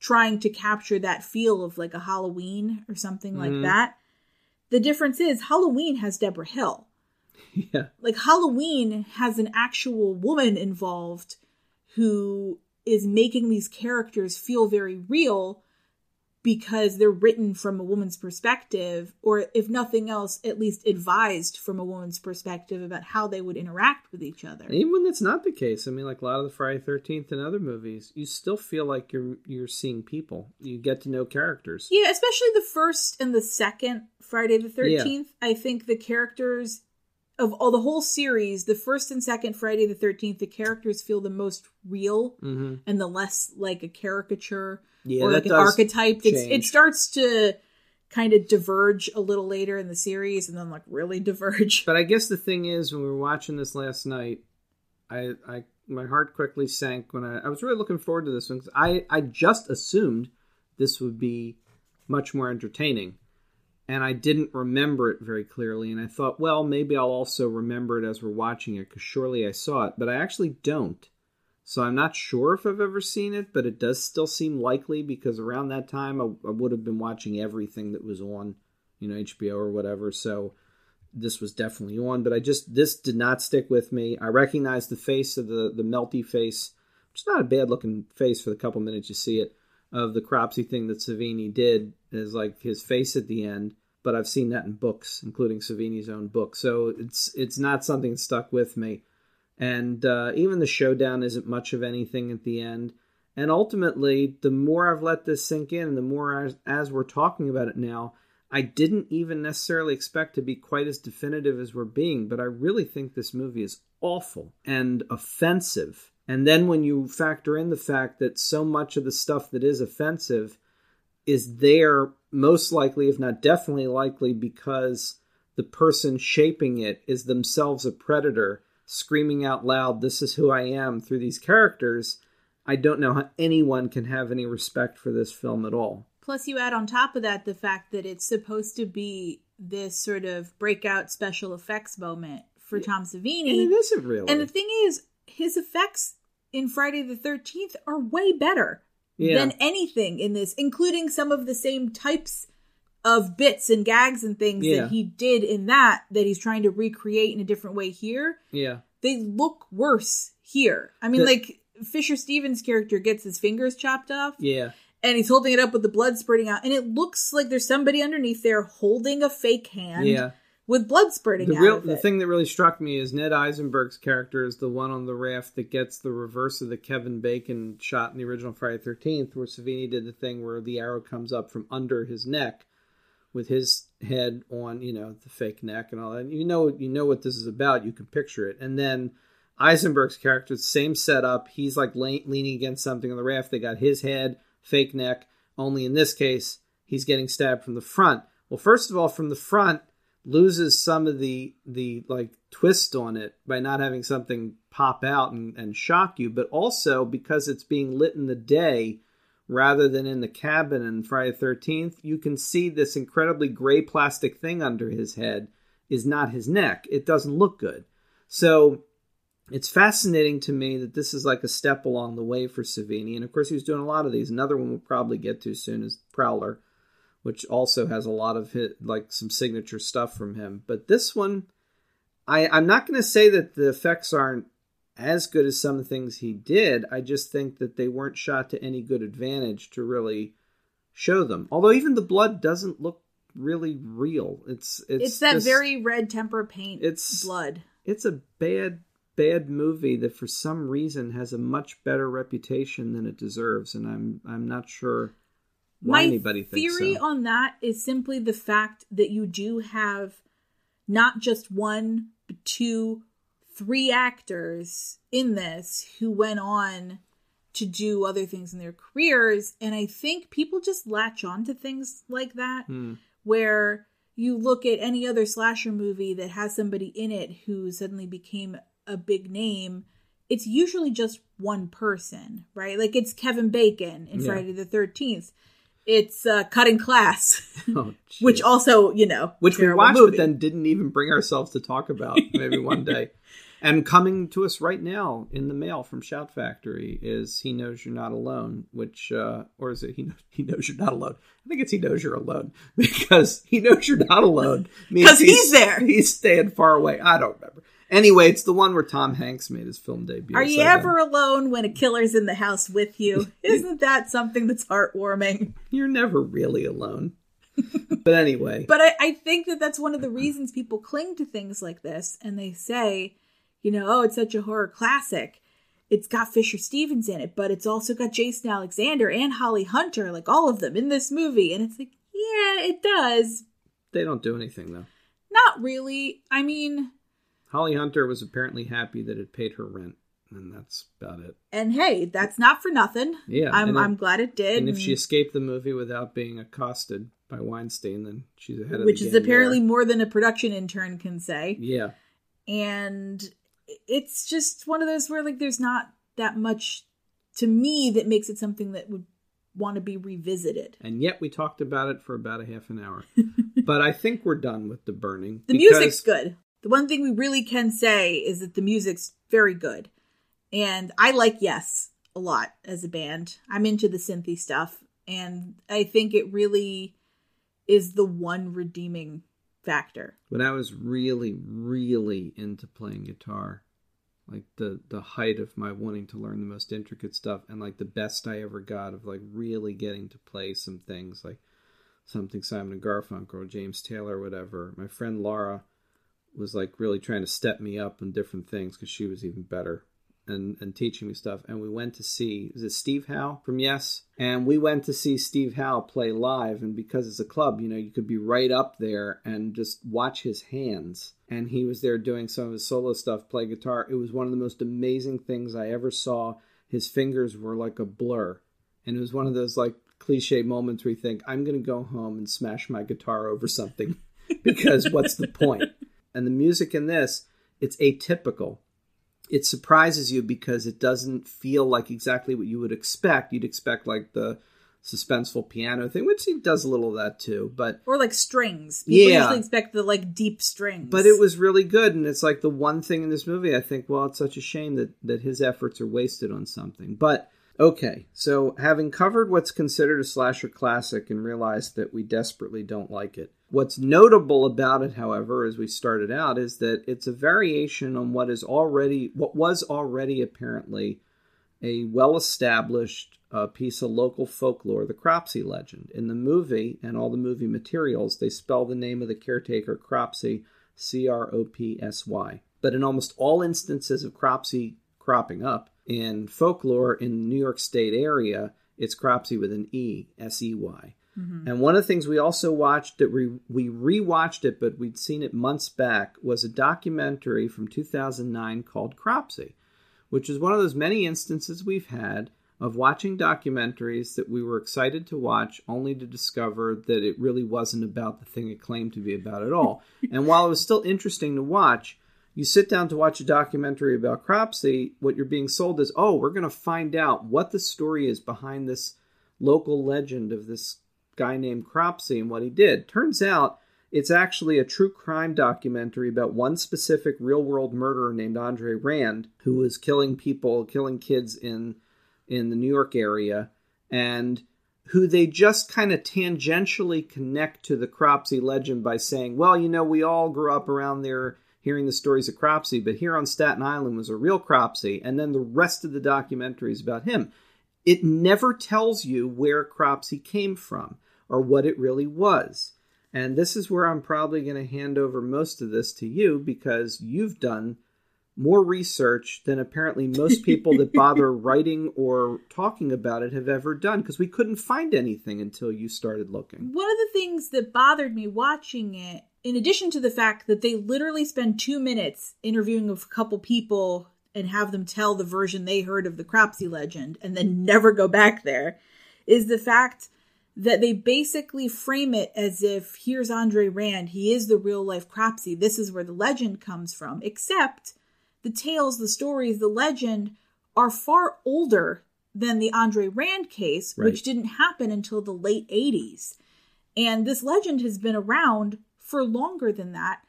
trying to capture that feel of like a halloween or something like Mhm. that the difference is halloween has debra hill Yeah. like halloween has an actual woman involved who is making these characters feel very real because they're written from a woman's perspective or if nothing else at least advised from a woman's perspective about how they would interact with each other even when that's not the case, I mean, like a lot of the Friday Thirteenth and other movies, you still feel like you're you're seeing people. You get to know characters. yeah especially the first and the second friday the 13th i think the characters of all the whole series the first and second friday the 13th the characters feel the most real Mm-hmm. and the less like a caricature Yeah, or like an archetype. It's, it starts to kind of diverge a little later in the series, and then like really diverge. But I guess the thing is, when we were watching this last night, I, I my heart quickly sank when I, I was really looking forward to this one 'cause I, I just assumed this would be much more entertaining, and I didn't remember it very clearly. And I thought, well, maybe I'll also remember it as we're watching it because surely I saw it, but I actually don't. So I'm not sure if I've ever seen it, but it does still seem likely because around that time I, I would have been watching everything that was on, you know HBO or whatever. So this was definitely on, but I just this did not stick with me. I recognized the face of the the melty face, which is not a bad looking face for the couple minutes you see it of the Cropsy thing that Savini did is like his face at the end. But I've seen that in books, including Savini's own book. So it's it's not something that stuck with me. And uh, even the showdown isn't much of anything at the end. And ultimately, the more I've let this sink in, the more as, as we're talking about it now, I didn't even necessarily expect to be quite as definitive as we're being, but I really think this movie is awful and offensive. And then when you factor in the fact that so much of the stuff that is offensive is there, most likely, if not definitely likely, because the person shaping it is themselves a predator, screaming out loud, This is who I am, through these characters, I don't know how anyone can have any respect for this film at all. Plus, you add on top of that the fact that it's supposed to be this sort of breakout special effects moment for Tom Savini. And it isn't really. And the thing is, his effects in Friday the 13th are way better Yeah. than anything in this, including some of the same types of bits and gags and things Yeah. that he did in that, that he's trying to recreate in a different way here. yeah. They look worse here. I mean, The- like, Fisher Stevens' character gets his fingers chopped off Yeah. and he's holding it up with the blood spurting out, and it looks like there's somebody underneath there holding a fake hand Yeah. With blood spurting The out real the thing that really struck me is Ned Eisenberg's character is the one on the raft that gets the reverse of the Kevin Bacon shot in the original Friday Thirteenth, where Savini did the thing where the arrow comes up from under his neck, with his head on you know the fake neck and all that. You know you know what this is about. You can picture it, and then Eisenberg's character, same setup. He's like le- leaning against something on the raft. They got his head, fake neck. Only in this case, he's getting stabbed from the front. Well, first of all, from the front loses some of the the like twist on it by not having something pop out and, and shock you, but also because it's being lit in the day rather than in the cabin in Friday the Thirteenth, you can see this incredibly gray plastic thing under his head is not his neck. It doesn't look good. So it's fascinating to me that this is like a step along the way for Savini. And of course, he was doing a lot of these. Another one we'll probably get to soon is Prowler, which also has a lot of hit, like some signature stuff from him. But this one, I, I'm not going to say that the effects aren't as good as some of the things he did. I just think that they weren't shot to any good advantage to really show them. Although even the blood doesn't look really real. It's it's, it's that just- very red tempera paint It's- blood. it's a bad bad movie that for some reason has a much better reputation than it deserves and i'm i'm not sure why My anybody thinks theory so on that is simply the fact that you do have not just one, but two, three actors in this who went on to do other things in their careers. And I think people just latch on to things like that, Hmm. where you look at any other slasher movie that has somebody in it who suddenly became a big name. It's usually just one person, right? Like it's Kevin Bacon in Yeah. Friday the 13th. It's uh, Cutting Class, oh, which also, you know, which we watched movie. but then didn't even bring ourselves to talk about maybe one day. And coming to us right now in the mail from shout factory is he knows you're not alone which uh or is it he knows, he knows you're not alone? I think it's he knows you're alone because he knows you're not alone means 'Cause he's there. he's staying far away. I don't remember anyway it's the one where tom hanks made his film debut Are so you then- ever alone when a killer's in the house with you? Isn't that something that's heartwarming? you're never really alone but anyway But I, I think that that's one of the reasons people cling to things like this and they say, you know, oh, it's such a horror classic. It's got Fisher Stevens in it, but it's also got Jason Alexander and Holly Hunter, like all of them in this movie. And it's like, yeah, it does. they don't do anything though Not really. I mean, holly hunter was apparently happy that it paid her rent and that's about it and hey, that's not for nothing. Yeah, I'm I'm glad it did. And if she escaped the movie without being accosted by Weinstein, then she's ahead of which is apparently there. more than a production intern can say. yeah. and it's just one of those where like there's not that much to me that makes it something that would want to be revisited. And yet we talked about it for about a half an hour. but I think we're done with the burning. The music's good. The one thing we really can say is that the music's very good. And I like Yes a lot as a band. I'm into the synthy stuff and I think it really is the one redeeming factor. When I was really, really into playing guitar, like the the height of my wanting to learn the most intricate stuff, and like the best I ever got of like really getting to play some things like something Simon and Garfunkel or James Taylor or whatever. My friend Laura was like really trying to step me up in different things because she was even better and and teaching me stuff. And we went to see is it Steve Howe from Yes, and we went to see Steve Howe play live. And because it's a club, you know, you could be right up there and just watch his hands. And he was there doing some of his solo stuff, play guitar. It was one of the most amazing things I ever saw. His fingers were like a blur, and it was one of those like cliche moments where you think, I'm to go home and smash my guitar over something because what's the point? And the music in this, it's atypical it surprises you because it doesn't feel like exactly what you would expect. You'd expect like the suspenseful piano thing, which he does a little of that too, but or like strings. People Yeah. usually expect the like deep strings. but it was really good and it's like the one thing in this movie I think well it's such a shame that that his efforts are wasted on something. But okay, so having covered what's considered a slasher classic and realized that we desperately don't like it. What's notable about it, however, as we started out, is that it's a variation on what is already what was already apparently a well established uh, piece of local folklore, the Cropsey legend. In the movie and all the movie materials, they spell the name of the caretaker Cropsy, C R O P S Y. But in almost all instances of Cropsey cropping up in folklore in the New York State area, it's Cropsey with an E, S E Y. Mm-hmm. And one of the things we also watched that we we rewatched it, but we'd seen it months back, was a documentary from 2009 called Cropsey which is one of those many instances we've had of watching documentaries that we were excited to watch only to discover that it really wasn't about the thing it claimed to be about at all. and while it was still interesting to watch, you sit down to watch a documentary about Cropsey, what you're being sold is, oh, we're going to find out what the story is behind this local legend of this guy named Cropsey and what he did. Turns out it's actually a true crime documentary about one specific real world murderer named Andre Rand, who was killing people, killing kids in in the New York area, and who they just kind of tangentially connect to the Cropsey legend by saying, well, you know, we all grew up around there hearing the stories of Cropsey, but here on Staten Island was a real Cropsey, and then the rest of the documentary is about him. It never tells you where Cropsey came from or what it really was. And this is where I'm probably going to hand over most of this to you because you've done more research than apparently most people that bother writing or talking about it have ever done because we couldn't find anything until you started looking. One of the things that bothered me watching it, in addition to the fact that they literally spend two minutes interviewing a couple people and have them tell the version they heard of the Cropsey legend and then never go back there, is the fact that they basically frame it as if here's Andre Rand, he is the real life Cropsey, this is where the legend comes from, except the tales, the stories, the legend are far older than the Andre Rand case, Right. which didn't happen until the late 80s. And this legend has been around for longer than that.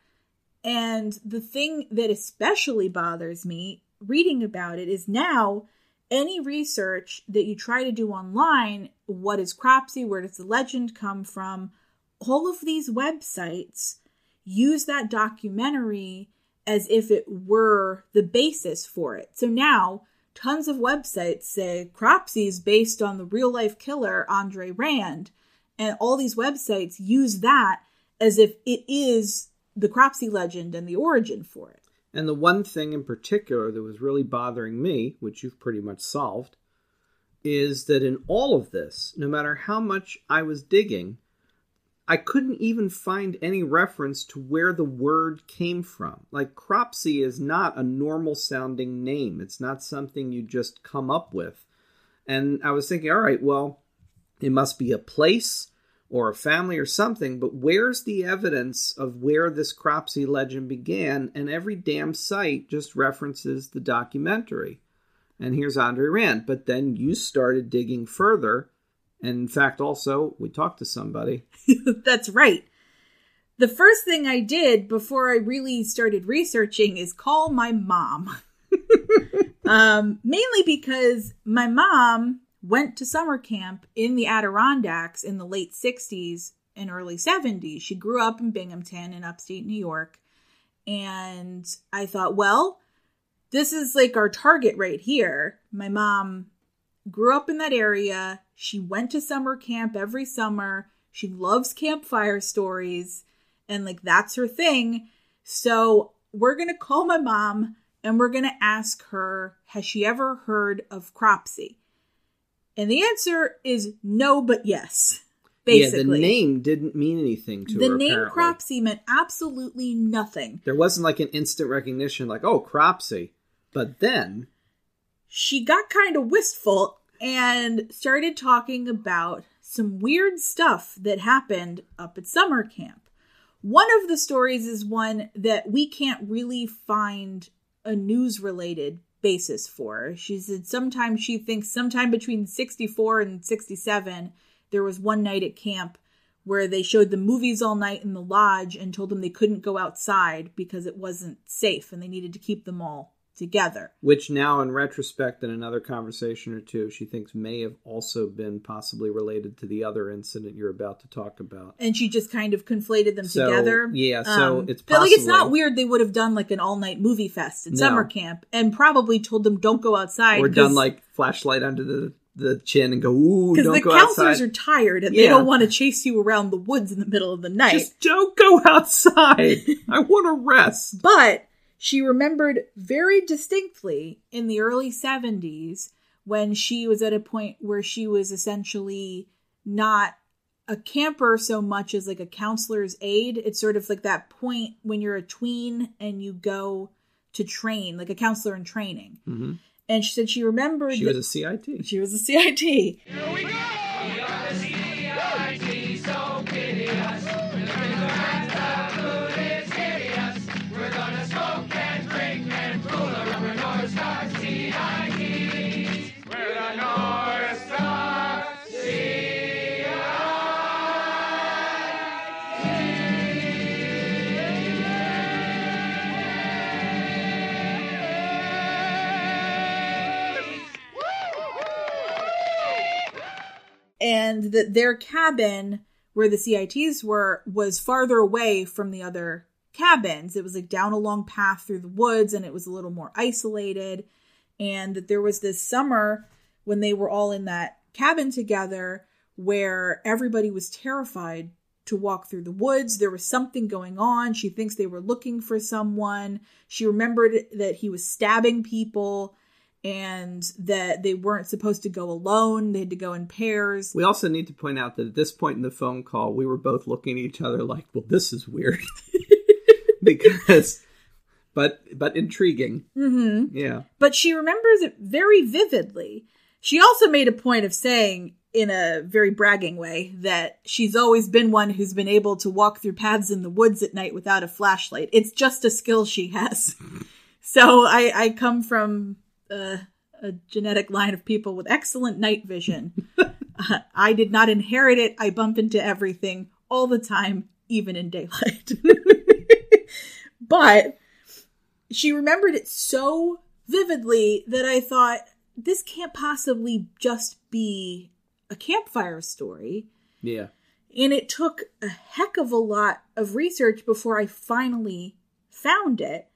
And the thing that especially bothers me reading about it is now any research that you try to do online, what is Cropsey, where does the legend come from, all of these websites use that documentary as if it were the basis for it. So now tons of websites say Cropsey is based on the real life killer Andre Rand, and all these websites use that as if it is the Cropsey legend and the origin for it. And the one thing in particular that was really bothering me, which you've pretty much solved, is that in all of this, no matter how much I was digging, I couldn't even find any reference to where the word came from. Like Cropsey is not a normal sounding name. It's not something you just come up with. And I was thinking, all right, well, it must be a place or a family or something, but where's the evidence of where this Cropsey legend began? And every damn site just references the documentary. And here's Andre Rand. But then you started digging further. And in fact, also, we talked to somebody. That's right. The first thing I did before I really started researching is call my mom. um, mainly because my mom went to summer camp in the Adirondacks in the late 60s and early 70s. She grew up in Binghamton in upstate New York. And I thought, well, this is like our target right here. My mom grew up in that area. She went to summer camp every summer. She loves campfire stories and like that's her thing. So we're going to call my mom and we're going to ask her, has she ever heard of Cropsey? And the answer is no, but yes. Basically. Yeah, the name didn't mean anything to the her. The name apparently. Cropsey meant absolutely nothing. There wasn't like an instant recognition, like, oh, Cropsey. But then, She got kind of wistful and started talking about some weird stuff that happened up at summer camp. One of the stories is one that we can't really find a news related basis for. She said sometimes she thinks sometime between 64 and 67 there was one night at camp where they showed the movies all night in the lodge and told them they couldn't go outside because it wasn't safe and they needed to keep them all together. which now in retrospect, in another conversation or two, she thinks may have also been possibly related to the other incident you're about to talk about. and she just kind of conflated them So, together. yeah, so um, it's but, like it's not weird they would have done like an all night movie fest in No. summer camp and probably told them don't go outside Or done like flashlight under the, the chin and go, ooh, because don't the go counselors outside. are tired and they don't want to chase you around the woods in the middle of the night. Just don't go outside. I want to rest. But she remembered very distinctly in the early 70s when she was at a point where she was essentially not a camper so much as like a counselor's aide. It's sort of like that point when you're a tween and you go to train, like a counselor in training. Mhm. And she said she remembered She was a CIT. she was a CIT. And that their cabin where the CITs were was farther away from the other cabins. It was like down a long path through the woods and it was a little more isolated. And that there was this summer when they were all in that cabin together where everybody was terrified to walk through the woods. There was something going on. She thinks they were looking for someone. She remembered that he was stabbing people and that they weren't supposed to go alone. They had to go in pairs. We also need to point out that at this point in the phone call, we were both looking at each other like, well, this is weird. because, but, but intriguing. Mm-hmm. Yeah. But she remembers it very vividly. She also made a point of saying, in a very bragging way, that she's always been one who's been able to walk through paths in the woods at night without a flashlight. It's just a skill she has. so I, I come from uh, a genetic line of people with excellent night vision. uh, I did not inherit it. I bump into everything all the time, even in daylight. but she remembered it so vividly that I thought, this can't possibly just be a campfire story. Yeah. And it took a heck of a lot of research before I finally found it.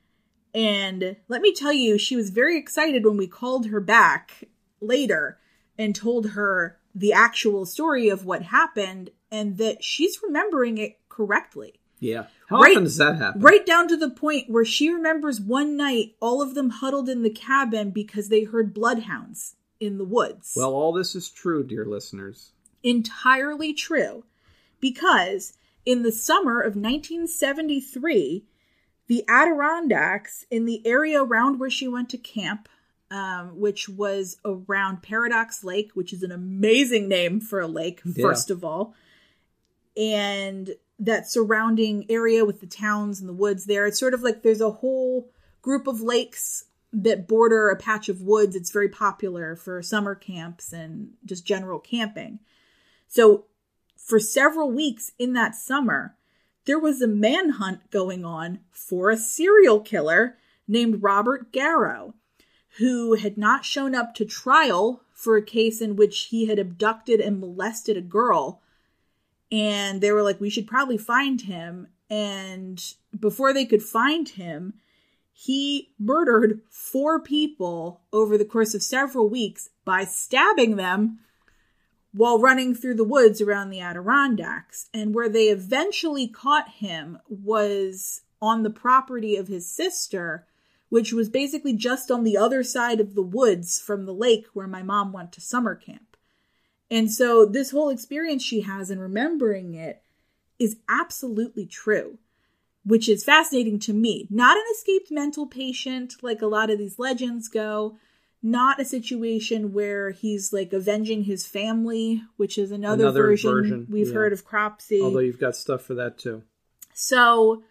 And let me tell you, she was very excited when we called her back later and told her the actual story of what happened and that she's remembering it correctly. Yeah. How Right- often does that happen? Right down to the point where she remembers one night all of them huddled in the cabin because they heard bloodhounds in the woods. Well, all this is true, dear listeners. entirely true because in the summer of 1973, the Adirondacks in the area around where she went to camp, um, which was around Paradox Lake, which is an amazing name for a lake, Yeah. first of all, and that surrounding area with the towns and the woods there. It's sort of like there's a whole group of lakes that border a patch of woods. It's very popular for summer camps and just general camping. So, for several weeks in that summer, there was a manhunt going on for a serial killer named Robert Garrow, who had not shown up to trial for a case in which he had abducted and molested a girl. and they were like, we should probably find him. And before they could find him, he murdered four people over the course of several weeks by stabbing them while running through the woods around the Adirondacks. And where they eventually caught him was on the property of his sister, which was basically just on the other side of the woods from the lake where my mom went to summer camp. And so this whole experience she has in remembering it is absolutely true, which is fascinating to me. Not an escaped mental patient like a lot of these legends go, not a situation where he's like avenging his family, which is another, Another version, version, we've yeah. heard of Cropsey. Although you've got stuff for that too. so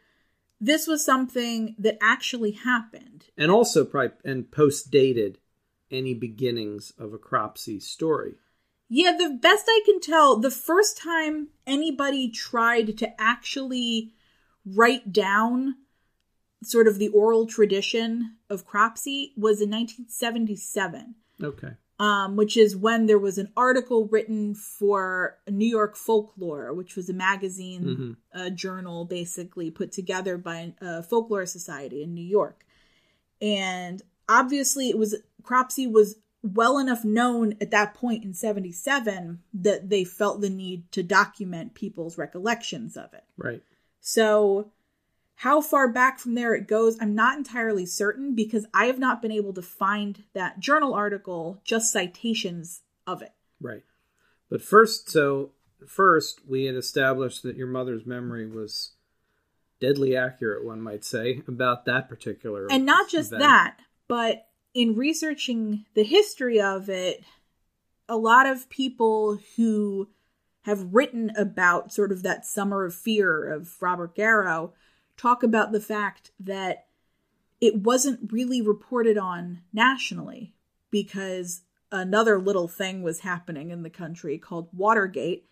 this was something that actually happened. And also probably and post dated any beginnings of a Cropsey story. Yeah, the best I can tell, the first time anybody tried to actually write down sort of the oral tradition of Cropsey was in 1977, Okay. um, which is when there was an article written for New York Folklore, which was a magazine, a journal basically put together by a folklore society in New York. And obviously, it was Cropsey was well enough known at that point in 77 that they felt the need to document people's recollections of it. Right. So, how far back from there it goes, I'm not entirely certain because I have not been able to find that journal article, just citations of it. Right. But first, so first, we had established that your mother's memory was deadly accurate, one might say, about that particular. And not just event. that, but in researching the history of it, a lot of people who have written about sort of that summer of fear of Robert Garrow talk about the fact that it wasn't really reported on nationally because another little thing was happening in the country called Watergate,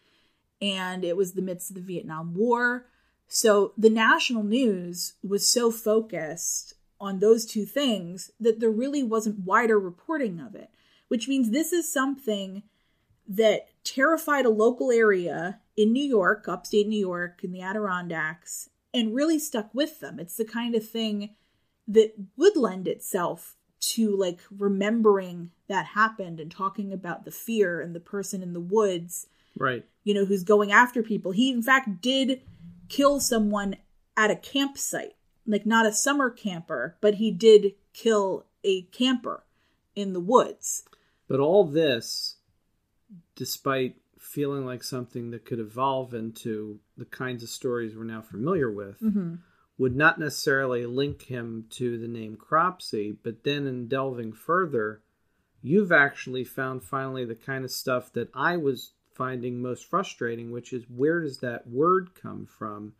and it was the midst of the Vietnam War. So the national news was so focused on those two things that there really wasn't wider reporting of it, which means this is something that terrified a local area in New York, upstate New York, in the Adirondacks, and really stuck with them. It's the kind of thing that would lend itself to like remembering that happened and talking about the fear and the person in the woods, Right. you know, who's going after people. He, in fact, did kill someone at a campsite, like not a summer camper, but he did kill a camper in the woods. But all this, despite feeling like something that could evolve into the kinds of stories we're now familiar with, mm-hmm. would not necessarily link him to the name Cropsey. But then, in delving further, you've actually found finally the kind of stuff that I was finding most frustrating, which is where does that word come from?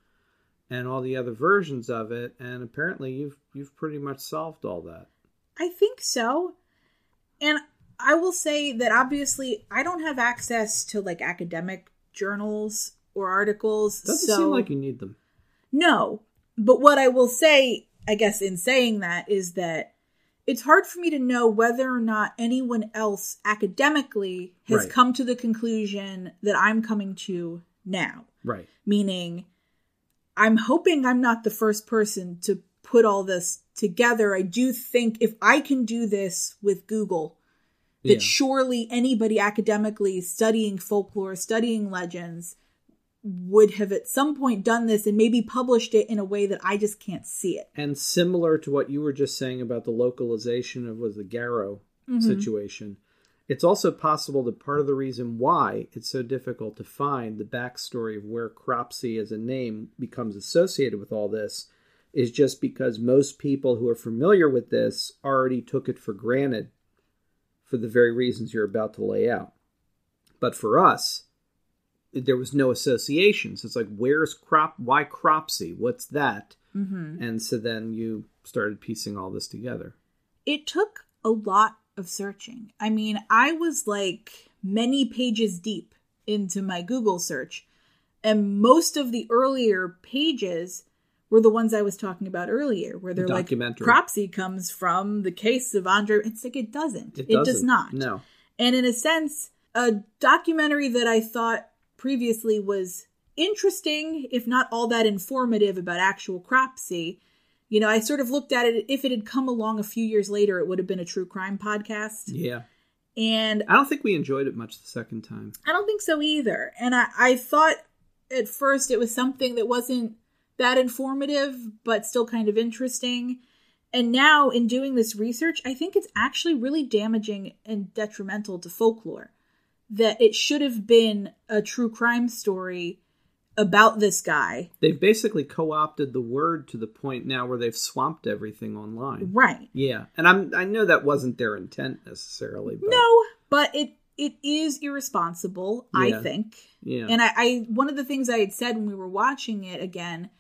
And all the other versions of it, and apparently you've you've pretty much solved all that. I think so. And I will say that obviously I don't have access to like academic journals or articles. Doesn't so seem like you need them. No. But what I will say, I guess, in saying that is that it's hard for me to know whether or not anyone else academically has Right. come to the conclusion that I'm coming to now. Right. Meaning, I'm hoping I'm not the first person to put all this together. I do think if I can do this with Google, that Yeah. surely anybody academically studying folklore, studying legends, would have at some point done this and maybe published it in a way that I just can't see it. And similar to what you were just saying about the localization of was the Garrow mm-hmm. situation, it's also possible that part of the reason why it's so difficult to find the backstory of where Cropsey as a name becomes associated with all this is just because most people who are familiar with this already took it for granted for the very reasons you're about to lay out. But for us, there was no association. So it's like, where's crop? Why Cropsey? What's that? Mm-hmm. And so then you started piecing all this together. It took a lot of searching. I mean, I was like many pages deep into my Google search, and most of the earlier pages were the ones I was talking about earlier, where they're like, documentary. Cropsey comes from the case of Andre. It's like, it doesn't. It, does doesn't. not. No. And in a sense, a documentary that I thought previously was interesting, if not all that informative about actual Cropsey. You know, I sort of looked at it. If it had come along a few years later, it would have been a true crime podcast. Yeah. And I don't think we enjoyed it much the second time. I don't think so either. And I, I thought at first it was something that wasn't that informative, but still kind of interesting. And now, in doing this research, I think it's actually really damaging and detrimental to folklore. That it should have been a true crime story about this guy. They've basically co-opted the word to the point now where they've swamped everything online. Right. Yeah, and I'm I know that wasn't their intent necessarily. But No, but it it is irresponsible, I think. Yeah. And I, I one of the things I had said when we were watching it again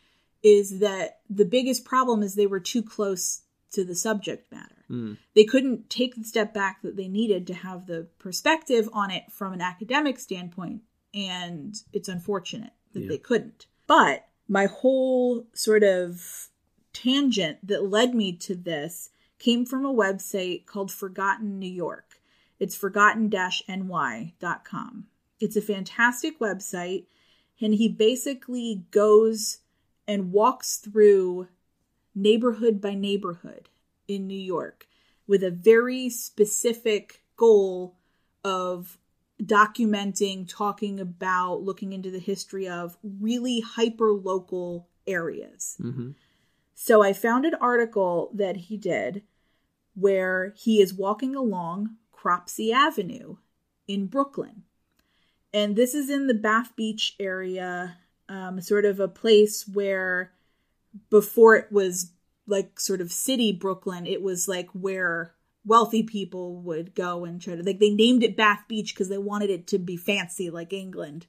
is that the biggest problem is they were too close to the subject matter. Mm. They couldn't take the step back that they needed to have the perspective on it from an academic standpoint, and it's unfortunate that Yeah. they couldn't. But my whole sort of tangent that led me to this came from a website called Forgotten New York. It's forgotten-ny.com. It's a fantastic website, and he basically goes and walks through neighborhood by neighborhood in New York with a very specific goal of documenting, talking about, looking into the history of really hyper local areas. hmm So I found an article that he did where he is walking along Cropsey Avenue in Brooklyn. And this is in the Bath Beach area, um, sort of a place where before it was like sort of city Brooklyn, it was like where wealthy people would go and try to like they named it Bath Beach because they wanted it to be fancy like England.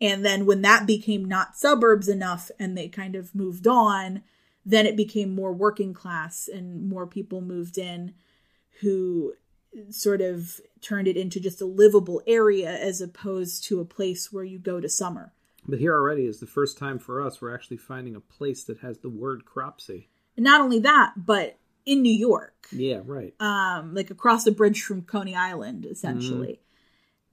And then when that became not suburbs enough and they kind of moved on, then it became more working class and more people moved in who sort of turned it into just a livable area as opposed to a place where you go to summer. But here already is the first time for us we're actually finding a place that has the word Cropsey. And not only that, but in New York. Yeah, right. um, like across the bridge from Coney Island, essentially.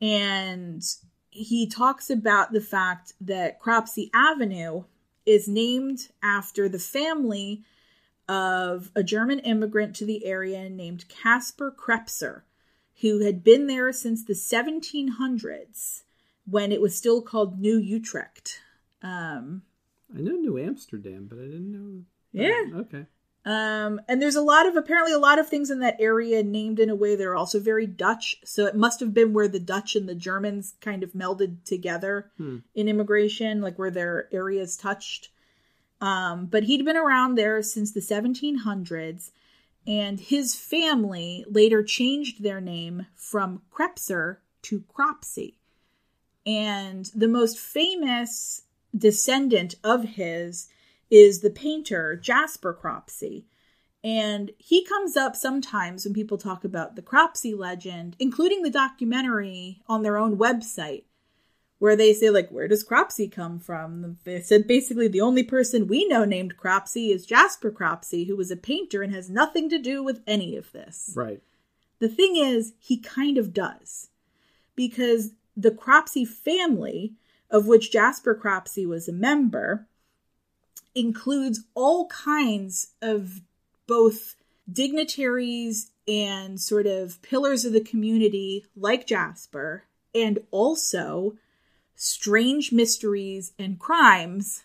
And he talks about the fact that Cropsey Avenue is named after the family of a German immigrant to the area named Caspar Krepser, who had been there since the 1700s when it was still called New Utrecht. Um, I know New Amsterdam, but I didn't know. Yeah. Okay. Um, and there's a lot of apparently a lot of things in that area named in a way that are also very Dutch. So it must have been where the Dutch and the Germans kind of melded together Hmm. in immigration, like where their areas touched. Um, but he'd been around there since the 1700s, and his family later changed their name from Krepser to Cropsey. And the most famous descendant of his is the painter Jasper Cropsey. And he comes up sometimes when people talk about the Cropsey legend, including the documentary on their own website, where they say, like, where does Cropsey come from? They said basically the only person we know named Cropsey is Jasper Cropsey, who was a painter and has nothing to do with any of this. Right. The thing is, he kind of does. Because the Cropsey family, of which Jasper Cropsey was a member, includes all kinds of both dignitaries and sort of pillars of the community like Jasper, and also strange mysteries and crimes,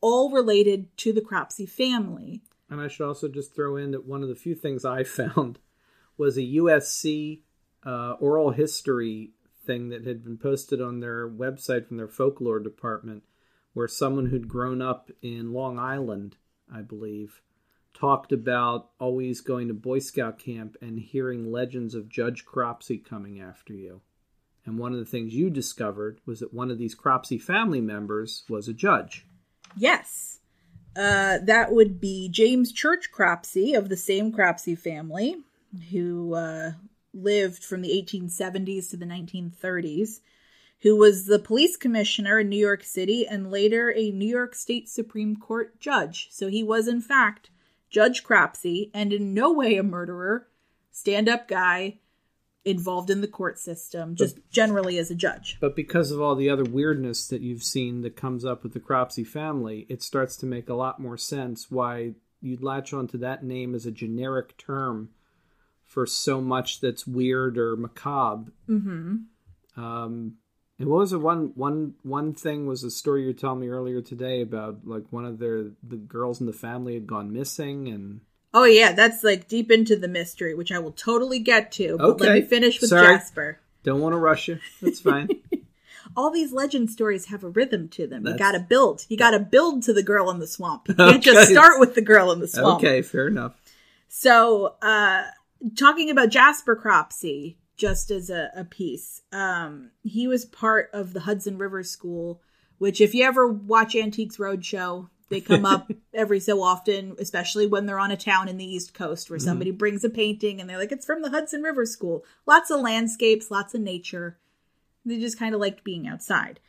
all related to the Cropsey family. And I should also just throw in that one of the few things I found was a USC uh, oral history thing that had been posted on their website from their folklore department, where someone who'd grown up in Long Island, I believe, talked about always going to Boy Scout camp and hearing legends of Judge Cropsey coming after you. And one of the things you discovered was that one of these Cropsey family members was a judge. Yes. Uh, that would be James Church Cropsey of the same Cropsey family, who uh, lived from the 1870s to the 1930s, who was the police commissioner in New York City and later a New York State Supreme Court judge. So he was, in fact, Judge Cropsey and in no way a murderer, stand up guy, involved in the court system, just generally as a judge. But because of all the other weirdness that you've seen that comes up with the Cropsey family, it starts to make a lot more sense why you'd latch onto that name as a generic term for so much that's weird or macabre. Mm-hmm. Um, and what was it? One one one thing was a story you were telling me earlier today about like one of their the girls in the family had gone missing and Oh yeah, that's like deep into the mystery, which I will totally get to. But let Okay. me finish with Sorry. Jasper. don't want to rush you. That's fine. All these legend stories have a rhythm to them. You gotta build. You gotta build to the girl in the swamp. You can't just start with the girl in the swamp. okay, fair enough. So, uh, talking about Jasper Cropsey, just as a, a piece, um, he was part of the Hudson River School, which, if you ever watch Antiques Roadshow, they come up every so often, especially when they're on a town in the East Coast where somebody brings a painting and they're like, it's from the Hudson River School. Lots of landscapes, lots of nature. They just kind of liked being outside.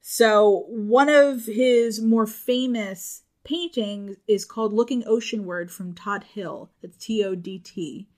So, one of his more famous paintings is called Looking Oceanward from Todt Hill. That's T O D T.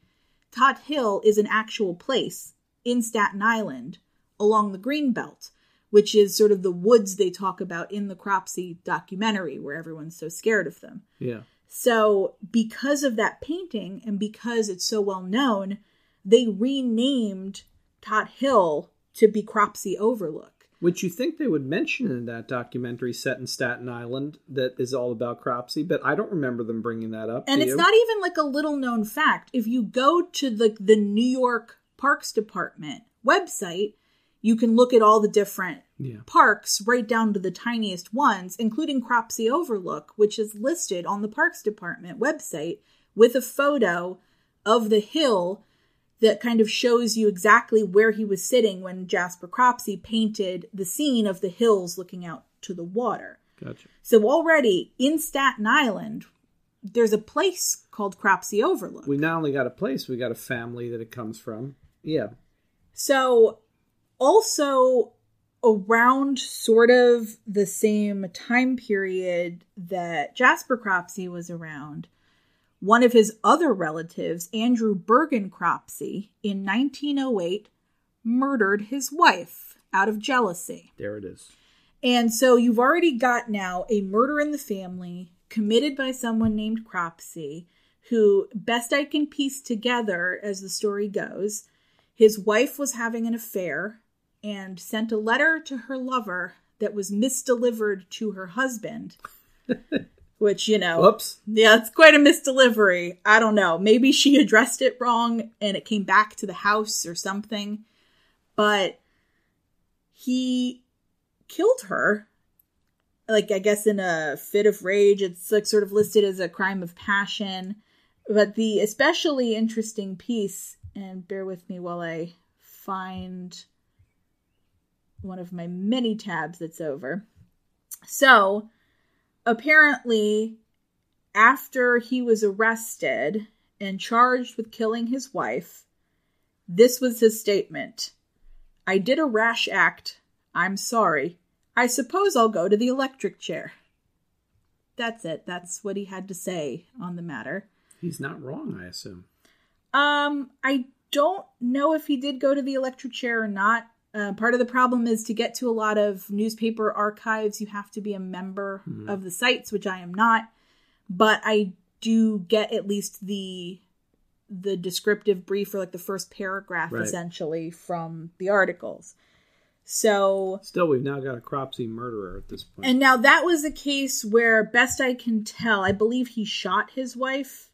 Todt Hill is an actual place in Staten Island along the Greenbelt, which is sort of the woods they talk about in the Cropsey documentary where everyone's so scared of them. Yeah. So, because of that painting and because it's so well known, they renamed Todt Hill to be Cropsey Overlook. Which you think they would mention in that documentary set in Staten Island that is all about Cropsey, but I don't remember them bringing that up. And it's you? not even like a little known fact. If you go to the the New York Parks Department website, you can look at all the different Yeah. parks right down to the tiniest ones, including Cropsey Overlook, which is listed on the Parks Department website with a photo of the hill that kind of shows you exactly where he was sitting when Jasper Cropsey painted the scene of the hills looking out to the water. Gotcha. So already in Staten Island, there's a place called Cropsey Overlook. We not only got a place, we got a family that it comes from. Yeah. So, also around sort of the same time period that Jasper Cropsey was around, one of his other relatives, Andrew Bergen Cropsey, in 1908, murdered his wife out of jealousy. There it is. And so you've already got now a murder in the family committed by someone named Cropsey, who, best I can piece together as the story goes, his wife was having an affair and sent a letter to her lover that was misdelivered to her husband. Which, you know, Whoops. yeah, it's quite a misdelivery. I don't know. Maybe she addressed it wrong and it came back to the house or something. But he killed her. Like, I guess in a fit of rage. It's like sort of listed as a crime of passion. But the especially interesting piece, and bear with me while I find one of my many tabs that's over. So, apparently after he was arrested and charged with killing his wife this was his statement. I did a rash act. I'm sorry. I suppose i'll go to the electric chair. That's it. That's what he had to say on the matter. He's not wrong, I assume. um, I don't know if he did go to the electric chair or not. Uh, part of the problem is to get to a lot of newspaper archives, you have to be a member of the sites, which I am not. But I do get at least the the descriptive brief or like the first paragraph Right. essentially from the articles. So Still, we've now got a Cropsey murderer at this point. and now that was a case where, best I can tell, I believe he shot his wife.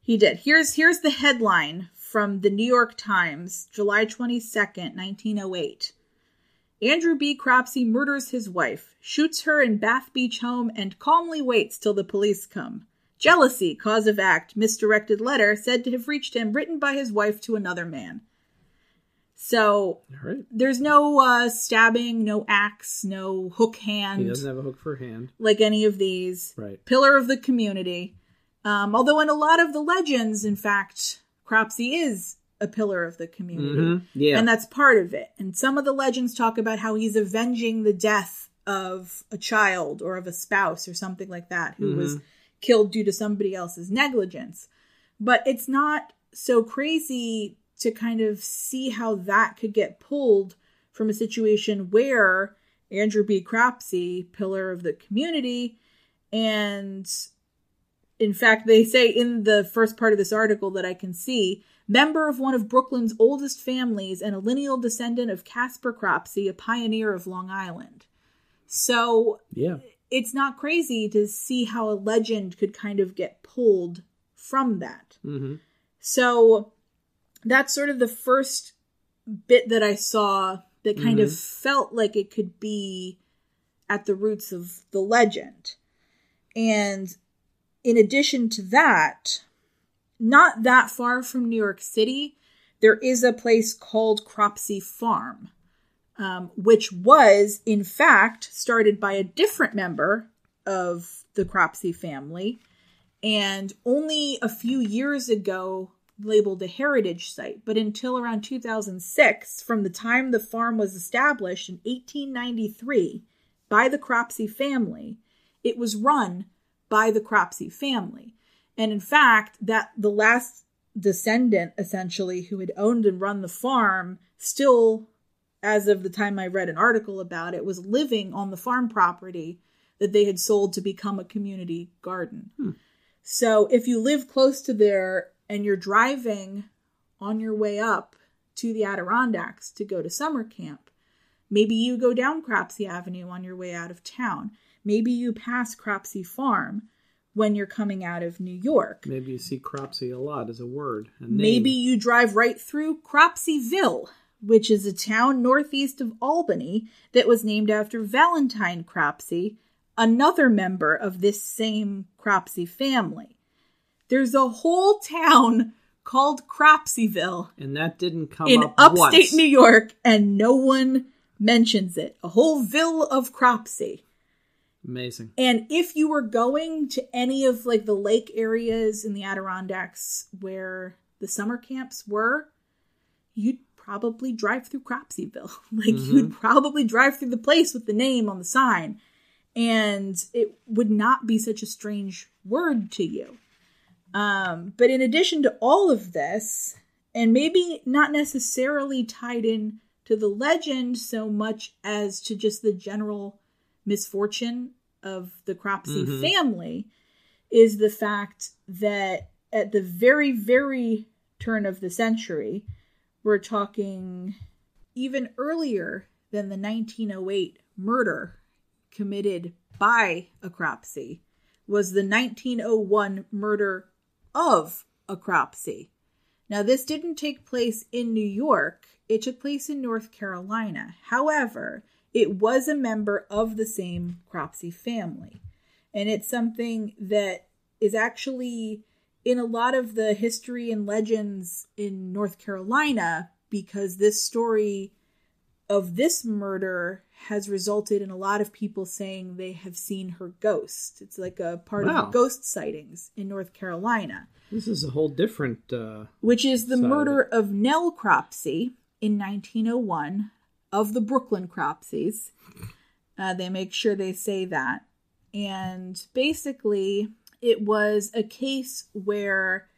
He did. Here's here's the headline from the New York Times, July twenty second, nineteen oh eight. Andrew B. Cropsey murders his wife, shoots her in Bath Beach home, and calmly waits till the police come. Jealousy, cause of act, misdirected letter said to have reached him, written by his wife to another man. So right. there's no uh, stabbing, no axe, no hook hand He doesn't have a hook for a hand. like any of these. Right. Pillar of the community. Um, although in a lot of the legends, in fact, Cropsey is a pillar of the community. Mhm. Yeah. And that's part of it. And some of the legends talk about how he's avenging the death of a child or of a spouse or something like that who was killed due to somebody else's negligence. But it's not so crazy to kind of see how that could get pulled from a situation where Andrew B. Cropsey, pillar of the community, and in fact, they say in the first part of this article that I can see, member of one of Brooklyn's oldest families and a lineal descendant of Casper Cropsey, a pioneer of Long Island. So Yeah. it's not crazy to see how a legend could kind of get pulled from that. hmm So that's sort of the first bit that I saw that kind of felt like it could be at the roots of the legend. And in addition to that, not that far from New York City, there is a place called Cropsey Farm, um, which was, in fact, started by a different member of the Cropsey family and only a few years ago labeled a heritage site. But until around 2006, from the time the farm was established in 1893 by the Cropsey family, it was run by the Cropsey family. And in fact, that the last descendant essentially who had owned and run the farm still as of the time I read an article about it was living on the farm property that they had sold to become a community garden. Hmm. So if you live close to there and you're driving on your way up to the Adirondacks to go to summer camp, maybe you go down Cropsey Avenue on your way out of town. Maybe you pass Cropsey Farm when you're coming out of New York. Maybe you see Cropsey a lot as a word. A. Maybe you drive right through Cropseyville, which is a town northeast of Albany that was named after Valentine Cropsey, another member of this same Cropsey family. There's a whole town called Cropseyville and that didn't come in up upstate once. New York, and no one mentions it. A whole ville of Cropsey. Amazing. And if you were going to any of like the lake areas in the Adirondacks where the summer camps were, you'd probably drive through Cropseyville. like you'd probably drive through the place with the name on the sign. And it would not be such a strange word to you. Um, but in addition to all of this, and maybe not necessarily tied in to the legend so much as to just the general misfortune of the Cropsey mm-hmm. family, is the fact that at the very, very turn of the century, we're talking even earlier than the 1908 murder committed by a Cropsey was the 1901 murder of a Cropsey. Now, this didn't take place in New York, it took place in North Carolina. However, it was a member of the same Cropsey family. And it's something that is actually in a lot of the history and legends in North Carolina because this story of this murder has resulted in a lot of people saying they have seen her ghost. It's like a part Wow. of ghost sightings in North Carolina This is a whole different. Uh, which is the of murder of Nell Cropsey in 1901 of the Brooklyn Cropseys. Uh, they make sure they say that. And basically, it was a case where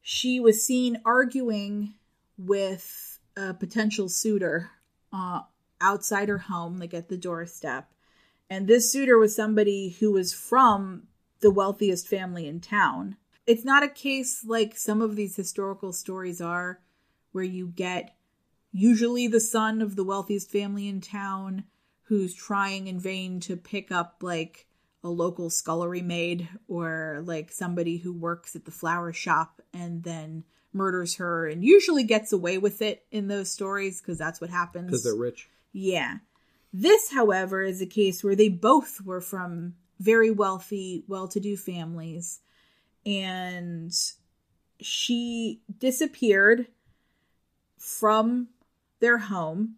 she was seen arguing with a potential suitor uh, outside her home, like at the doorstep. And this suitor was somebody who was from the wealthiest family in town. It's not a case like some of these historical stories are, where you get usually the son of the wealthiest family in town who's trying in vain to pick up like a local scullery maid or like somebody who works at the flower shop and then murders her and usually gets away with it in those stories because that's what happens. because they're rich. Yeah. This, however, is a case where they both were from very wealthy, well to do families. And she disappeared from their home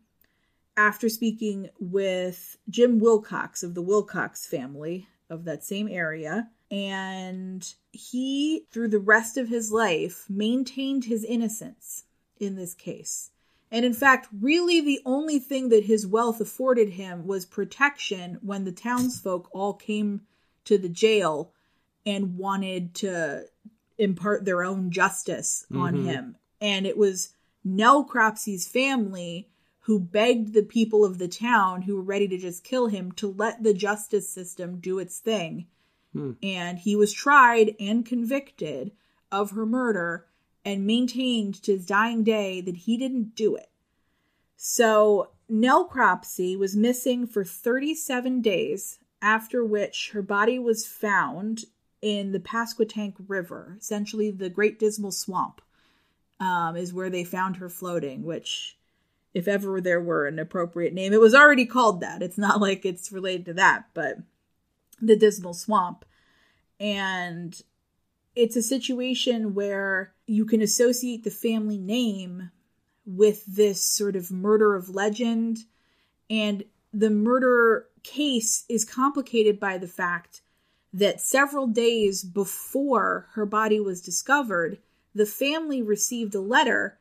after speaking with Jim Wilcox of the Wilcox family of that same area. And he, through the rest of his life, maintained his innocence in this case. And in fact, really the only thing that his wealth afforded him was protection when the townsfolk all came to the jail and wanted to impart their own justice on mm-hmm. him. And it was Nell Cropsey's family who begged the people of the town who were ready to just kill him to let the justice system do its thing. Hmm. And he was tried and convicted of her murder and maintained to his dying day that he didn't do it. So Nell Cropsey was missing for 37 days, after which her body was found in the Pasquotank River, essentially the Great Dismal Swamp, um, is where they found her floating, which, if ever there were an appropriate name, it was already called that. It's not like it's related to that, but the Dismal Swamp. And it's a situation where you can associate the family name with this sort of murder of legend. And the murder case is complicated by the fact that several days before her body was discovered, the family received a letter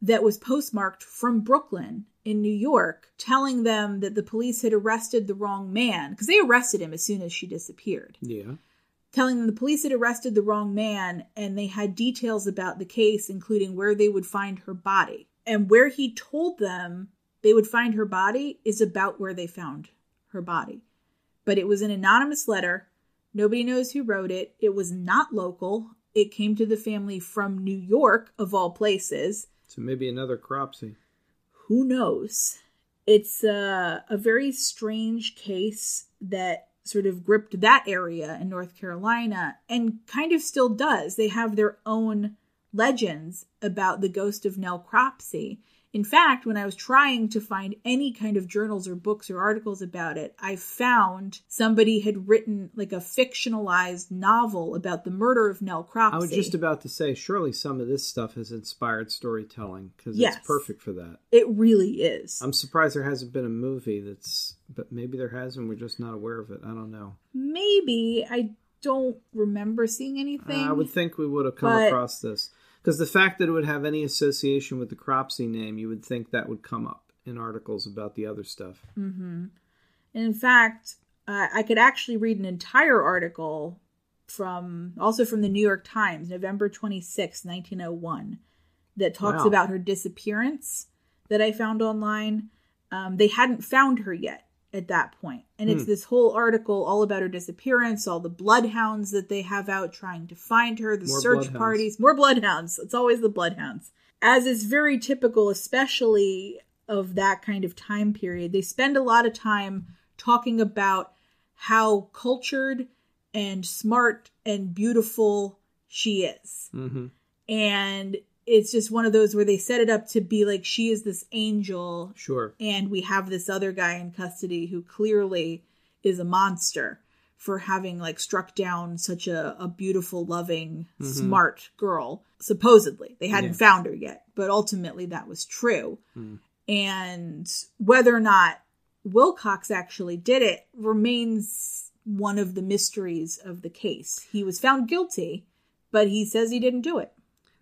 that was postmarked from Brooklyn in New York telling them that the police had arrested the wrong man because they arrested him as soon as she disappeared Yeah. telling them the police had arrested the wrong man and they had details about the case, including where they would find her body. And where he told them they would find her body is about where they found her body. But it was an anonymous letter. Nobody knows who wrote it. It was not local. It came to the family from New York, of all places So maybe another Cropsey. who knows? It's a, a very strange case that sort of gripped that area in North Carolina and kind of still does. They have their own legends about the ghost of Nell Cropsey. In fact, when I was trying to find any kind of journals or books or articles about it, I found somebody had written like a fictionalized novel about the murder of Nell Cropsey. I was just about to say, surely some of this stuff has inspired storytelling because Yes. it's perfect for that. it really is. I'm surprised there hasn't been a movie that's, but maybe there has and we're just not aware of it. I don't know. Maybe I don't remember seeing anything. I would think we would have come across this because the fact that it would have any association with the Cropsey name, you would think that would come up in articles about the other stuff. And in fact, uh, I could actually read an entire article from also from the New York Times, November 26, 1901, that talks Wow. about her disappearance that I found online. Um, they hadn't found her yet at that point. And Hmm. it's this whole article all about her disappearance, all the bloodhounds that they have out trying to find her, the More search parties, more bloodhounds. It's always the bloodhounds. As is very typical, especially of that kind of time period, they spend a lot of time talking about how cultured and smart and beautiful she is. hmm And it's just one of those where they set it up to be like she is this angel. Sure. and we have this other guy in custody who clearly is a monster for having like struck down such a, a beautiful loving mm-hmm. smart girl supposedly. They hadn't Yeah. found her yet but ultimately that was true. Hmm. And whether or not wilcox actually did it remains one of the mysteries of the case. He was found guilty but he says he didn't do it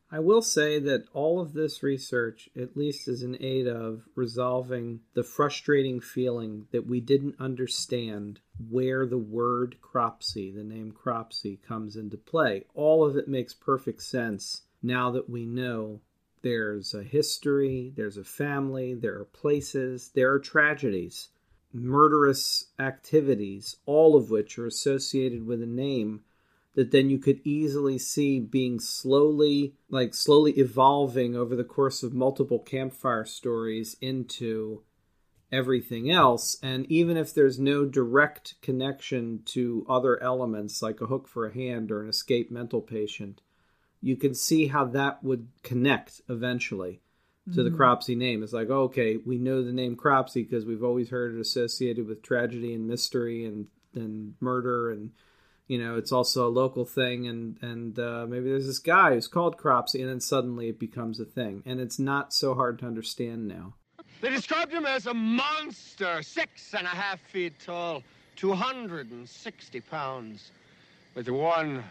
I will say that all of this research, at least is in aid of resolving the frustrating feeling that we didn't understand where the word Cropsey, the name Cropsey, comes into play. All of it makes perfect sense now that we know there's a history, there's a family, there are places, there are tragedies, murderous activities, all of which are associated with a name that then you could easily see being slowly like slowly evolving over the course of multiple campfire stories into everything else and even if there's no direct connection to other elements like a hook for a hand or an escaped mental patient you can see how that would connect eventually to the mm-hmm. Cropsey name. It's like, oh, okay, we know the name Cropsey because we've always heard it associated with tragedy and mystery and, and murder and you know it's also a local thing and and uh, maybe there's this guy who's called Cropsey and then suddenly it becomes a thing and it's not so hard to understand now. They described him as a monster, six and a half feet tall, 260 pounds, with one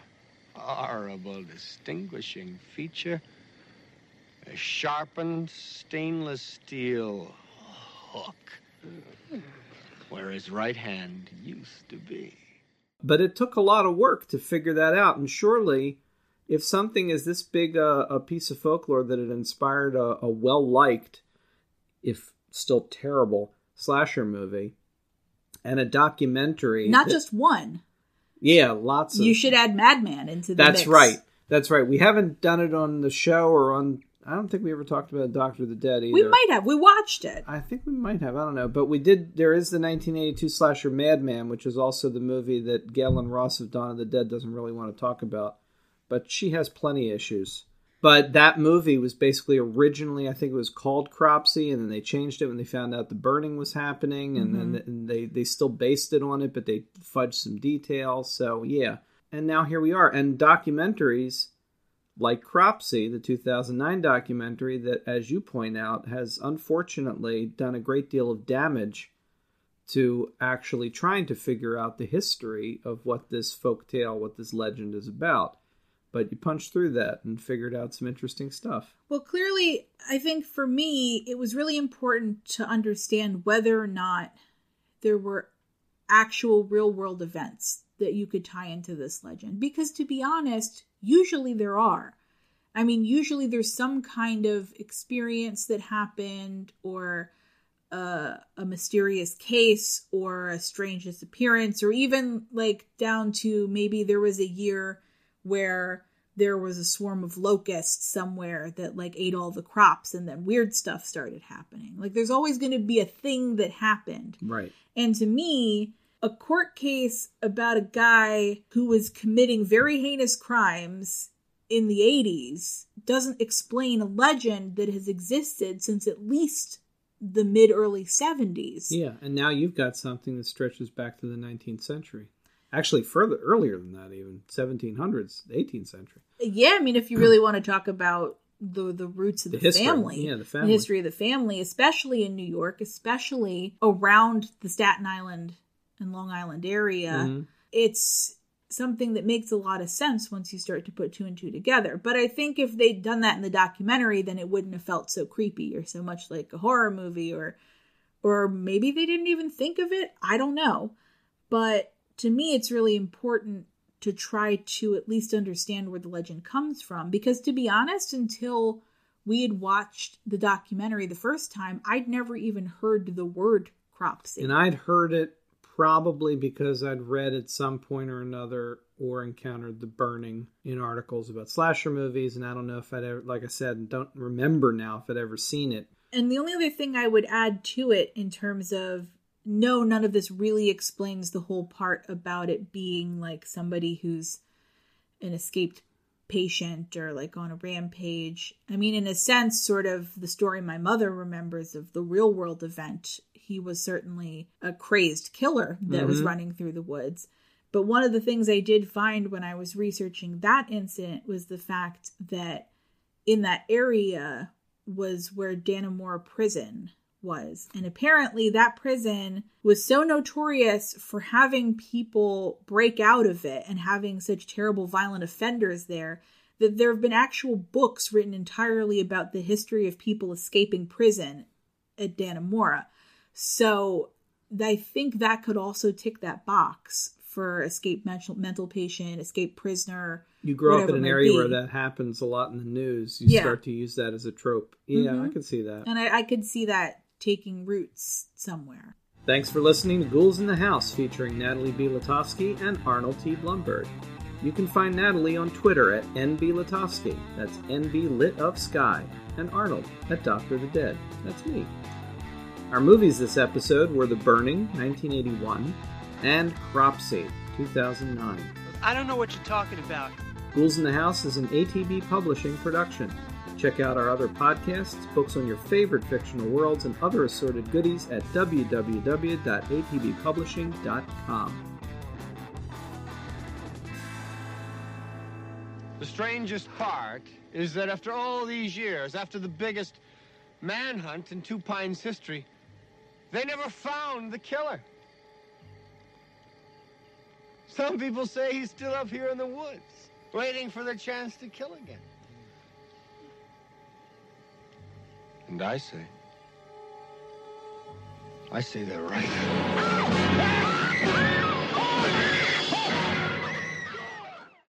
horrible distinguishing feature a sharpened stainless steel hook where his right hand used to be. But it took a lot of work to figure that out and surely if something is this big a, a piece of folklore that it inspired a, a well liked, if still terrible, slasher movie and a documentary. Not that- just one. yeah, lots of. You should add Madman into the That's mix. right. That's right. We haven't done it on the show or on. I don't think we ever talked about Doctor of the Dead either. We might have. We watched it. I think we might have. I don't know, but we did. There is the 1982 slasher Madman, which is also the movie that Gaylen Ross of Dawn of the Dead doesn't really want to talk about, but she has plenty of issues. But that movie was basically originally, I think it was called Cropsy, and then they changed it when they found out the burning was happening, and then mm-hmm. and they they still based it on it, but they fudged some details. So yeah, and now here we are. And documentaries like Cropsy, the 2009 documentary that, as you point out, has unfortunately done a great deal of damage to actually trying to figure out the history of what this folk tale, what this legend is about. But you punched through that and figured out some interesting stuff. Well, clearly, I think for me, it was really important to understand whether or not there were actual real world events that you could tie into this legend. Because to be honest, usually there are. I mean, usually there's some kind of experience that happened or a, a mysterious case or a strange disappearance or even like down to maybe there was a year where there was a swarm of locusts somewhere that like ate all the crops and then weird stuff started happening. Like there's always going to be a thing that happened. Right. And to me, a court case about a guy who was committing very heinous crimes in the 80s doesn't explain a legend that has existed since at least the mid early 70s. Yeah, and now you've got something that stretches back to the 19th century. Actually, further earlier than that, even 1700s, 18th century. Yeah, I mean, if you really want to talk about the the roots of the, The history, family, yeah, the family. history of the family, especially in New York, especially around the Staten Island and Long Island area, Mhm. it's something that makes a lot of sense once you start to put two and two together. But I think if they'd done that in the documentary, then it wouldn't have felt so creepy or so much like a horror movie, or or maybe they didn't even think of it. I don't know, but to me, it's really important to try to at least understand where the legend comes from. Because to be honest, until we had watched the documentary the first time, I'd never even heard the word cropsy. And I'd heard it probably because I'd read at some point or another or encountered the burning in articles about slasher movies. And I don't know if I'd ever, like I said, don't remember now if I'd ever seen it. And the only other thing I would add to it in terms of no, none of this really explains the whole part about it being like somebody who's an escaped patient or like on a rampage. I mean, in a sense, sort of the story my mother remembers of the real world event. He was certainly a crazed killer that was Mhm. running through the woods. But one of the things I did find when I was researching that incident was the fact that in that area was where Dannemora prison was. And apparently that prison was so notorious for having people break out of it and having such terrible violent offenders there that there have been actual books written entirely about the history of people escaping prison at Dannemora. So I think that could also tick that box for escape mental mental patient, escape prisoner. You grow up in an area be. where that happens a lot in the news. You Yeah. start to use that as a trope. Yeah, I Mhm. can see that. And I, I could see that taking roots somewhere. Thanks for listening to Ghouls in the House featuring Natalie B. Latofsky and Arnold T. Blumberg. You can find Natalie on Twitter at NB Latofsky, that's NB Lit of Sky, and Arnold at Doctor the Dead, that's me. Our movies this episode were The Burning, 1981, and Cropsy, 2009. I don't know what you're talking about. Ghouls in the House is an ATB publishing production. Check out our other podcasts, books on your favorite fictional worlds, and other assorted goodies at www.atbpublishing.com. The strangest part is that after all these years, after the biggest manhunt in Two Pines history, they never found the killer. Some people say he's still up here in the woods, waiting for the chance to kill again. And I say, I say they're right. Ah!